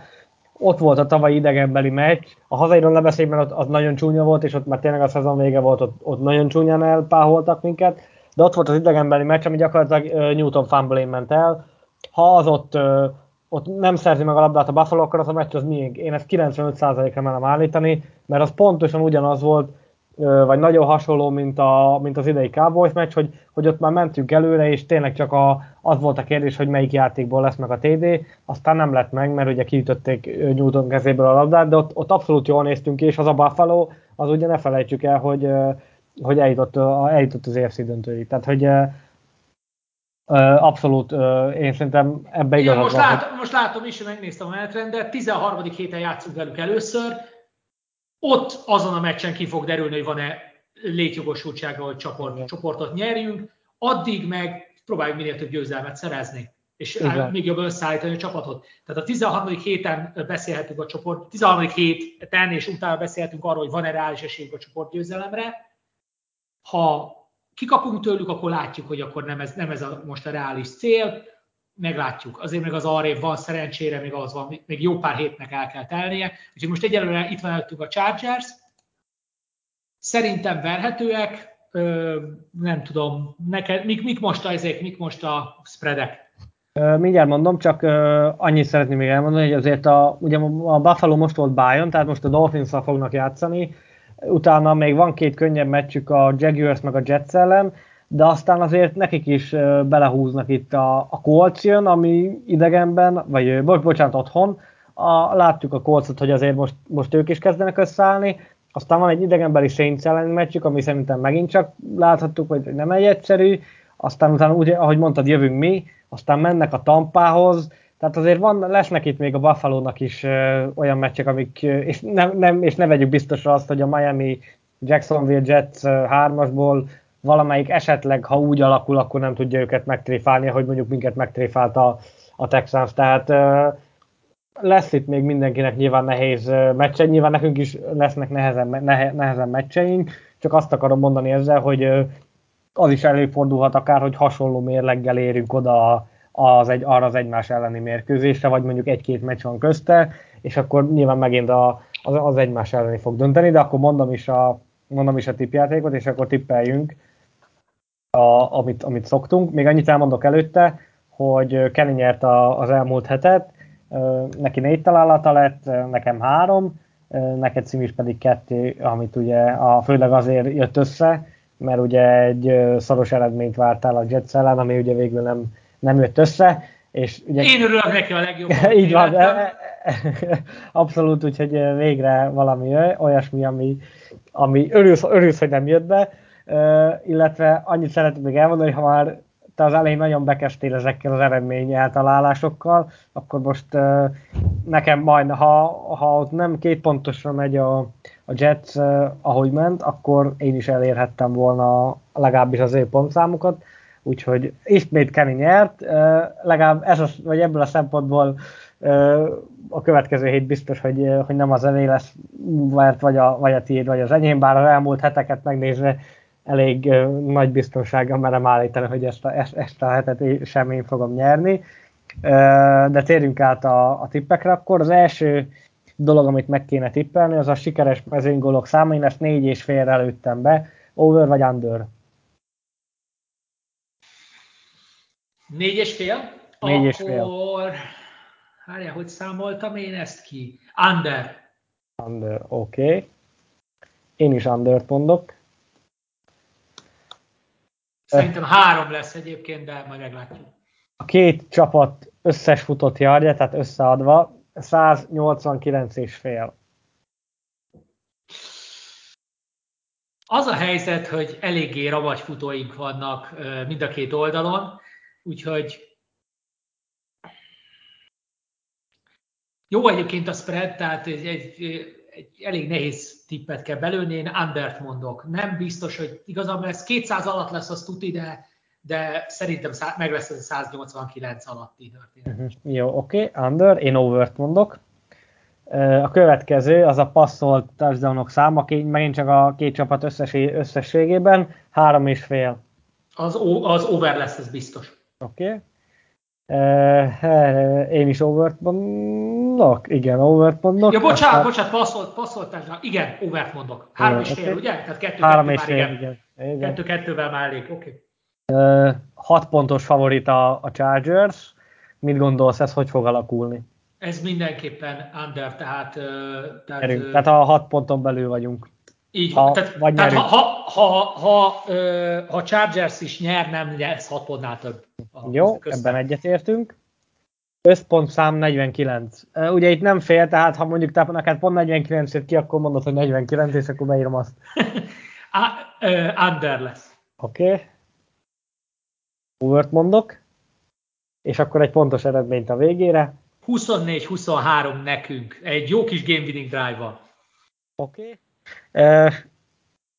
ott volt a tavalyi idegenbeli meccs, a hazairól lebeszélben ott az nagyon csúnya volt, és ott már tényleg a szezon vége volt, ott, ott nagyon csúnyán elpáholtak minket, de ott volt az idegenbeli meccs, ami gyakorlatilag Newton fumble ment el. Ha az ott ott nem szerzi meg a labdát a Buffalo, akkor az a meccs az miénk. Én ezt 95%-ra merem állítani, mert az pontosan ugyanaz volt, vagy nagyon hasonló, mint, a, mint az idei Cowboys meccs, hogy, hogy ott már mentünk előre, és tényleg csak a, az volt a kérdés, hogy melyik játékból lesz meg a TD, aztán nem lett meg, mert ugye kiütötték Newton kezéből a labdát, de ott, ott abszolút jól néztünk ki, és az a Buffalo, az ugye ne felejtsük el, hogy, hogy eljutott, eljutott az EFC döntőig. Tehát, hogy Abszolút, én szerintem ebbe igazad most, látom, most látom is, hogy megnéztem a menetrendet, 13. héten játszunk velük először, ott azon a meccsen ki fog derülni, hogy van-e létjogosultsága, hogy csoport, csoportot nyerjünk, addig meg próbáljuk minél több győzelmet szerezni. és Igen. még jobban összeállítani a csapatot. Tehát a 13. héten beszélhetünk a csoport, 13. héten és utána beszélhetünk arról, hogy van-e reális esélyünk a csoportgyőzelemre. Ha kikapunk tőlük, akkor látjuk, hogy akkor nem ez, nem ez a, most a reális cél, meglátjuk. Azért még az arrébb van, szerencsére még az van, még jó pár hétnek el kell telnie. Úgyhogy most egyelőre itt van előttünk a Chargers, szerintem verhetőek, ö, nem tudom, neked, mik, mik most ezek, mik most a spreadek? Mindjárt mondom, csak annyit szeretném még elmondani, hogy azért a, ugye a Buffalo most volt Bayern, tehát most a dolphins fognak játszani, utána még van két könnyebb meccsük a Jaguars meg a Jets ellen, de aztán azért nekik is belehúznak itt a, a Colts jön, ami idegenben, vagy bo- bocsánat, otthon, a, látjuk a Colts-ot, hogy azért most, most ők is kezdenek összeállni, aztán van egy idegenbeli Saints ellen meccsük, ami szerintem megint csak láthattuk, hogy nem egy egyszerű, aztán utána, ugye, ahogy mondtad, jövünk mi, aztán mennek a Tampához, tehát azért van, lesznek itt még a Buffalo-nak is ö, olyan meccsek, amik, ö, és, nem, nem, és ne vegyük biztosra azt, hogy a Miami Jacksonville Jets hármasból valamelyik esetleg, ha úgy alakul, akkor nem tudja őket megtréfálni, hogy mondjuk minket megtréfált a, a Texans. Tehát ö, lesz itt még mindenkinek nyilván nehéz meccse, nyilván nekünk is lesznek nehezen, nehe, nehezen meccseink, csak azt akarom mondani ezzel, hogy az is előfordulhat akár, hogy hasonló mérleggel érünk oda az egy, arra az egymás elleni mérkőzésre, vagy mondjuk egy-két meccs van közte, és akkor nyilván megint a, az, az egymás elleni fog dönteni, de akkor mondom is a, mondom is a tippjátékot, és akkor tippeljünk, a, amit, amit szoktunk. Még annyit elmondok előtte, hogy Kenny nyert a, az elmúlt hetet, neki négy találata lett, nekem három, neked Cimis pedig kettő, amit ugye a, főleg azért jött össze, mert ugye egy szoros eredményt vártál a Jets ellen, ami ugye végül nem, nem jött össze. És ugye, Én örülök neki a legjobb. így van, abszolút, úgyhogy végre valami olyasmi, ami, ami örülsz, örülsz, hogy nem jött be, illetve annyit szeretnék még elmondani, ha már te az elején nagyon bekestél ezekkel az eredmény eltalálásokkal, akkor most nekem majd, ha, ha ott nem két pontosra megy a, a Jets, ahogy ment, akkor én is elérhettem volna legalábbis az ő pontszámukat, úgyhogy ismét Kenny nyert, legalább ez a, vagy ebből a szempontból a következő hét biztos, hogy, hogy nem az elé lesz, mert vagy a, vagy a tiéd, vagy az enyém, bár az elmúlt heteket megnézve elég nagy biztonsággal merem állítani, hogy ezt a, ezt, a hetet sem én fogom nyerni. De térjünk át a, a tippekre akkor. Az első dolog, amit meg kéne tippelni, az a sikeres mezőnygólok száma. Én ezt négy és fél előttem be. Over vagy under? Négy és fél? Négy és fél. Akkor, Hárja, hogy számoltam én ezt ki? Under. Under, oké. Okay. Én is undert mondok. Szerintem három lesz egyébként, de majd meglátjuk. A két csapat összes futott járja, tehát összeadva 189 és fél. Az a helyzet, hogy eléggé ravagy futóink vannak mind a két oldalon, úgyhogy jó egyébként a spread, tehát egy, egy, egy elég nehéz tippet kell belőni, én undert mondok. Nem biztos, hogy igazából ez 200 alatt lesz az tuti, de, de szerintem meg lesz ez a 189 alatti történet. Uh-huh. Jó, oké, okay. under, én overt mondok. A következő az a passzolt touchdownok száma, megint csak a két csapat összes, összességében, három és fél. Az, az over lesz, ez biztos. Oké. Okay. Uh, én is overt mondok, igen, overt mondok. Ja, bocsánat, aztán... bocsánat, passzolt, passzolt, igen, overt mondok. Három és fél, ugye? Tehát kettő, Három kettő és fél, igen. igen. igen. Kettő, kettővel már elég, oké. Okay. Uh, hat pontos favorit a, a Chargers. Mit gondolsz, ez hogy fog alakulni? Ez mindenképpen under, tehát... Uh, tehát, tehát a hat ponton belül vagyunk. Így ha, tehát, vagy tehát ha, ha, ha, ha, ha Chargers is nyer, nem lesz 6 pontnál több. Jó, ebben egyetértünk. Összpontszám 49. Ugye itt nem fél, tehát ha mondjuk te neked pont 49 jött ki, akkor mondod, hogy 49, és akkor beírom azt. Under lesz. Oké. Okay. Overt mondok. És akkor egy pontos eredményt a végére. 24-23 nekünk. Egy jó kis game winning drive-val. Oké. Okay.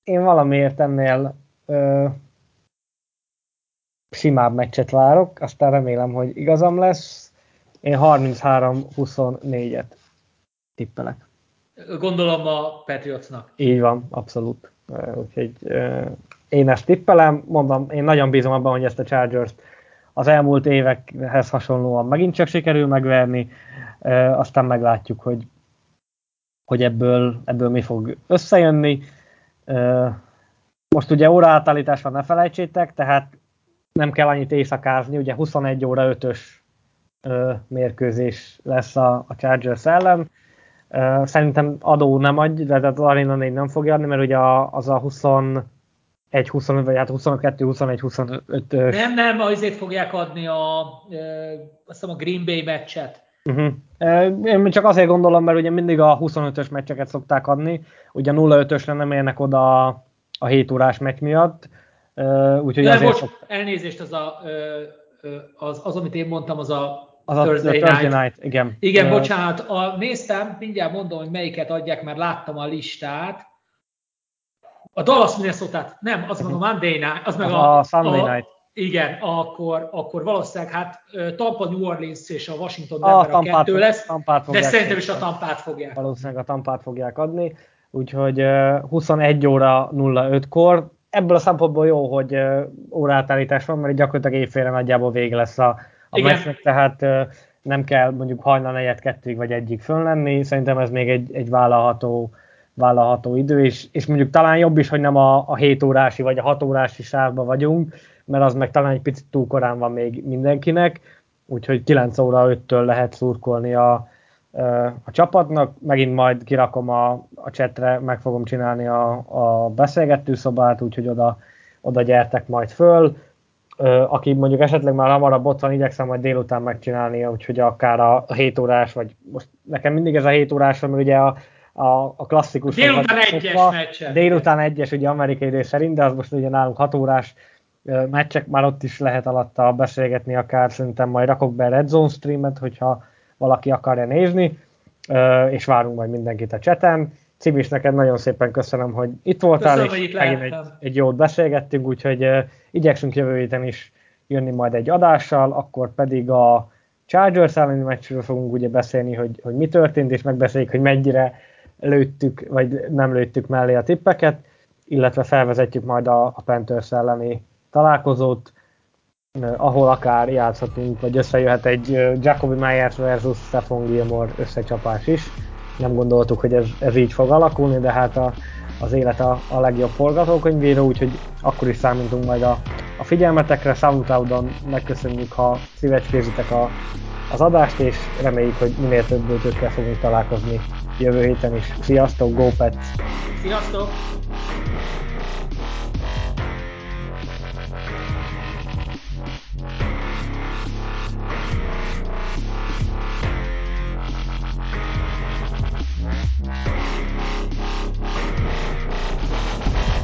Én valamiért ennél simább meccset várok, aztán remélem, hogy igazam lesz. Én 33-24-et tippelek. Gondolom a Patriotsnak. Így van, abszolút. Úgyhogy én ezt tippelem, mondom, én nagyon bízom abban, hogy ezt a Chargers-t az elmúlt évekhez hasonlóan megint csak sikerül megverni, aztán meglátjuk, hogy, hogy ebből, ebből mi fog összejönni. Most ugye óraátállítás van, ne felejtsétek, tehát nem kell annyit éjszakázni, ugye 21 óra 5-ös mérkőzés lesz a, a Chargers ellen. Szerintem adó nem adj, de az Arena 4 nem fogja adni, mert ugye az a 20 1 25 vagy hát 22, 21, 25 ös Nem, nem, azért fogják adni a, azt hiszem a Green Bay meccset. Uh-huh. Én csak azért gondolom, mert ugye mindig a 25-ös meccseket szokták adni, ugye 0-5-ösre nem érnek oda a 7 órás meccs miatt, úgyhogy nem, azért bocs, szok... elnézést, az, a, az, az, amit én mondtam, az a az a Thursday, a Thursday night. night. Igen, igen uh, bocsánat, a, néztem, mindjárt mondom, hogy melyiket adják, mert láttam a listát. A Dallas minnesota nem, az meg a Monday Night, az meg a, a Sunday a, Night. Igen, akkor, akkor valószínűleg hát Tampa, New Orleans és a Washington Denver a, a kettő lesz, tampát de szerintem is a Tampát fogják. Valószínűleg a Tampát fogják adni, úgyhogy 21 óra 05-kor. Ebből a szempontból jó, hogy órátállítás van, mert gyakorlatilag évfélre nagyjából vége lesz a, a meccsnek, tehát nem kell mondjuk hajnal negyed kettőig vagy egyik fönn lenni. Szerintem ez még egy, egy vállalható vállalható idő, és, és mondjuk talán jobb is, hogy nem a, a 7 órási vagy a 6 órási sávban vagyunk, mert az meg talán egy picit túl korán van még mindenkinek, úgyhogy 9 óra 5-től lehet szurkolni a, a csapatnak. Megint majd kirakom a, a csetre, meg fogom csinálni a, a beszélgető szobát, úgyhogy oda, oda gyertek majd föl. Aki mondjuk esetleg már hamarabb ott van, igyekszem majd délután megcsinálni, úgyhogy akár a 7 órás, vagy most nekem mindig ez a 7 órás, mert ugye a, a, a klasszikus. Délután egyes meccsen. Délután egyes, ugye amerikai idő szerint, de az most ugye nálunk 6 órás meccsek, már ott is lehet alatta beszélgetni, akár szerintem majd rakok be Red Zone streamet, hogyha valaki akarja nézni, és várunk majd mindenkit a cseten. Cimis, neked nagyon szépen köszönöm, hogy itt voltál, köszönöm, és megint egy, egy jót beszélgettünk, úgyhogy igyekszünk jövő héten is jönni majd egy adással, akkor pedig a Chargers elleni meccsről fogunk ugye beszélni, hogy, hogy mi történt, és megbeszéljük, hogy mennyire lőttük, vagy nem lőttük mellé a tippeket, illetve felvezetjük majd a, a Panthers elleni találkozót, ahol akár játszhatunk, vagy összejöhet egy Jacoby Myers versus Stefan Gilmore összecsapás is. Nem gondoltuk, hogy ez, ez így fog alakulni, de hát a, az élet a, a legjobb forgatókönyvíró, úgyhogy akkor is számítunk majd a, a figyelmetekre. Soundcloudon megköszönjük, ha szívecskézitek a, az adást, és reméljük, hogy minél több bőtőkkel fogunk találkozni jövő héten is. Sziasztok, Go Pets! Sziasztok!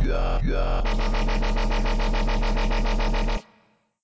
yeah, yeah.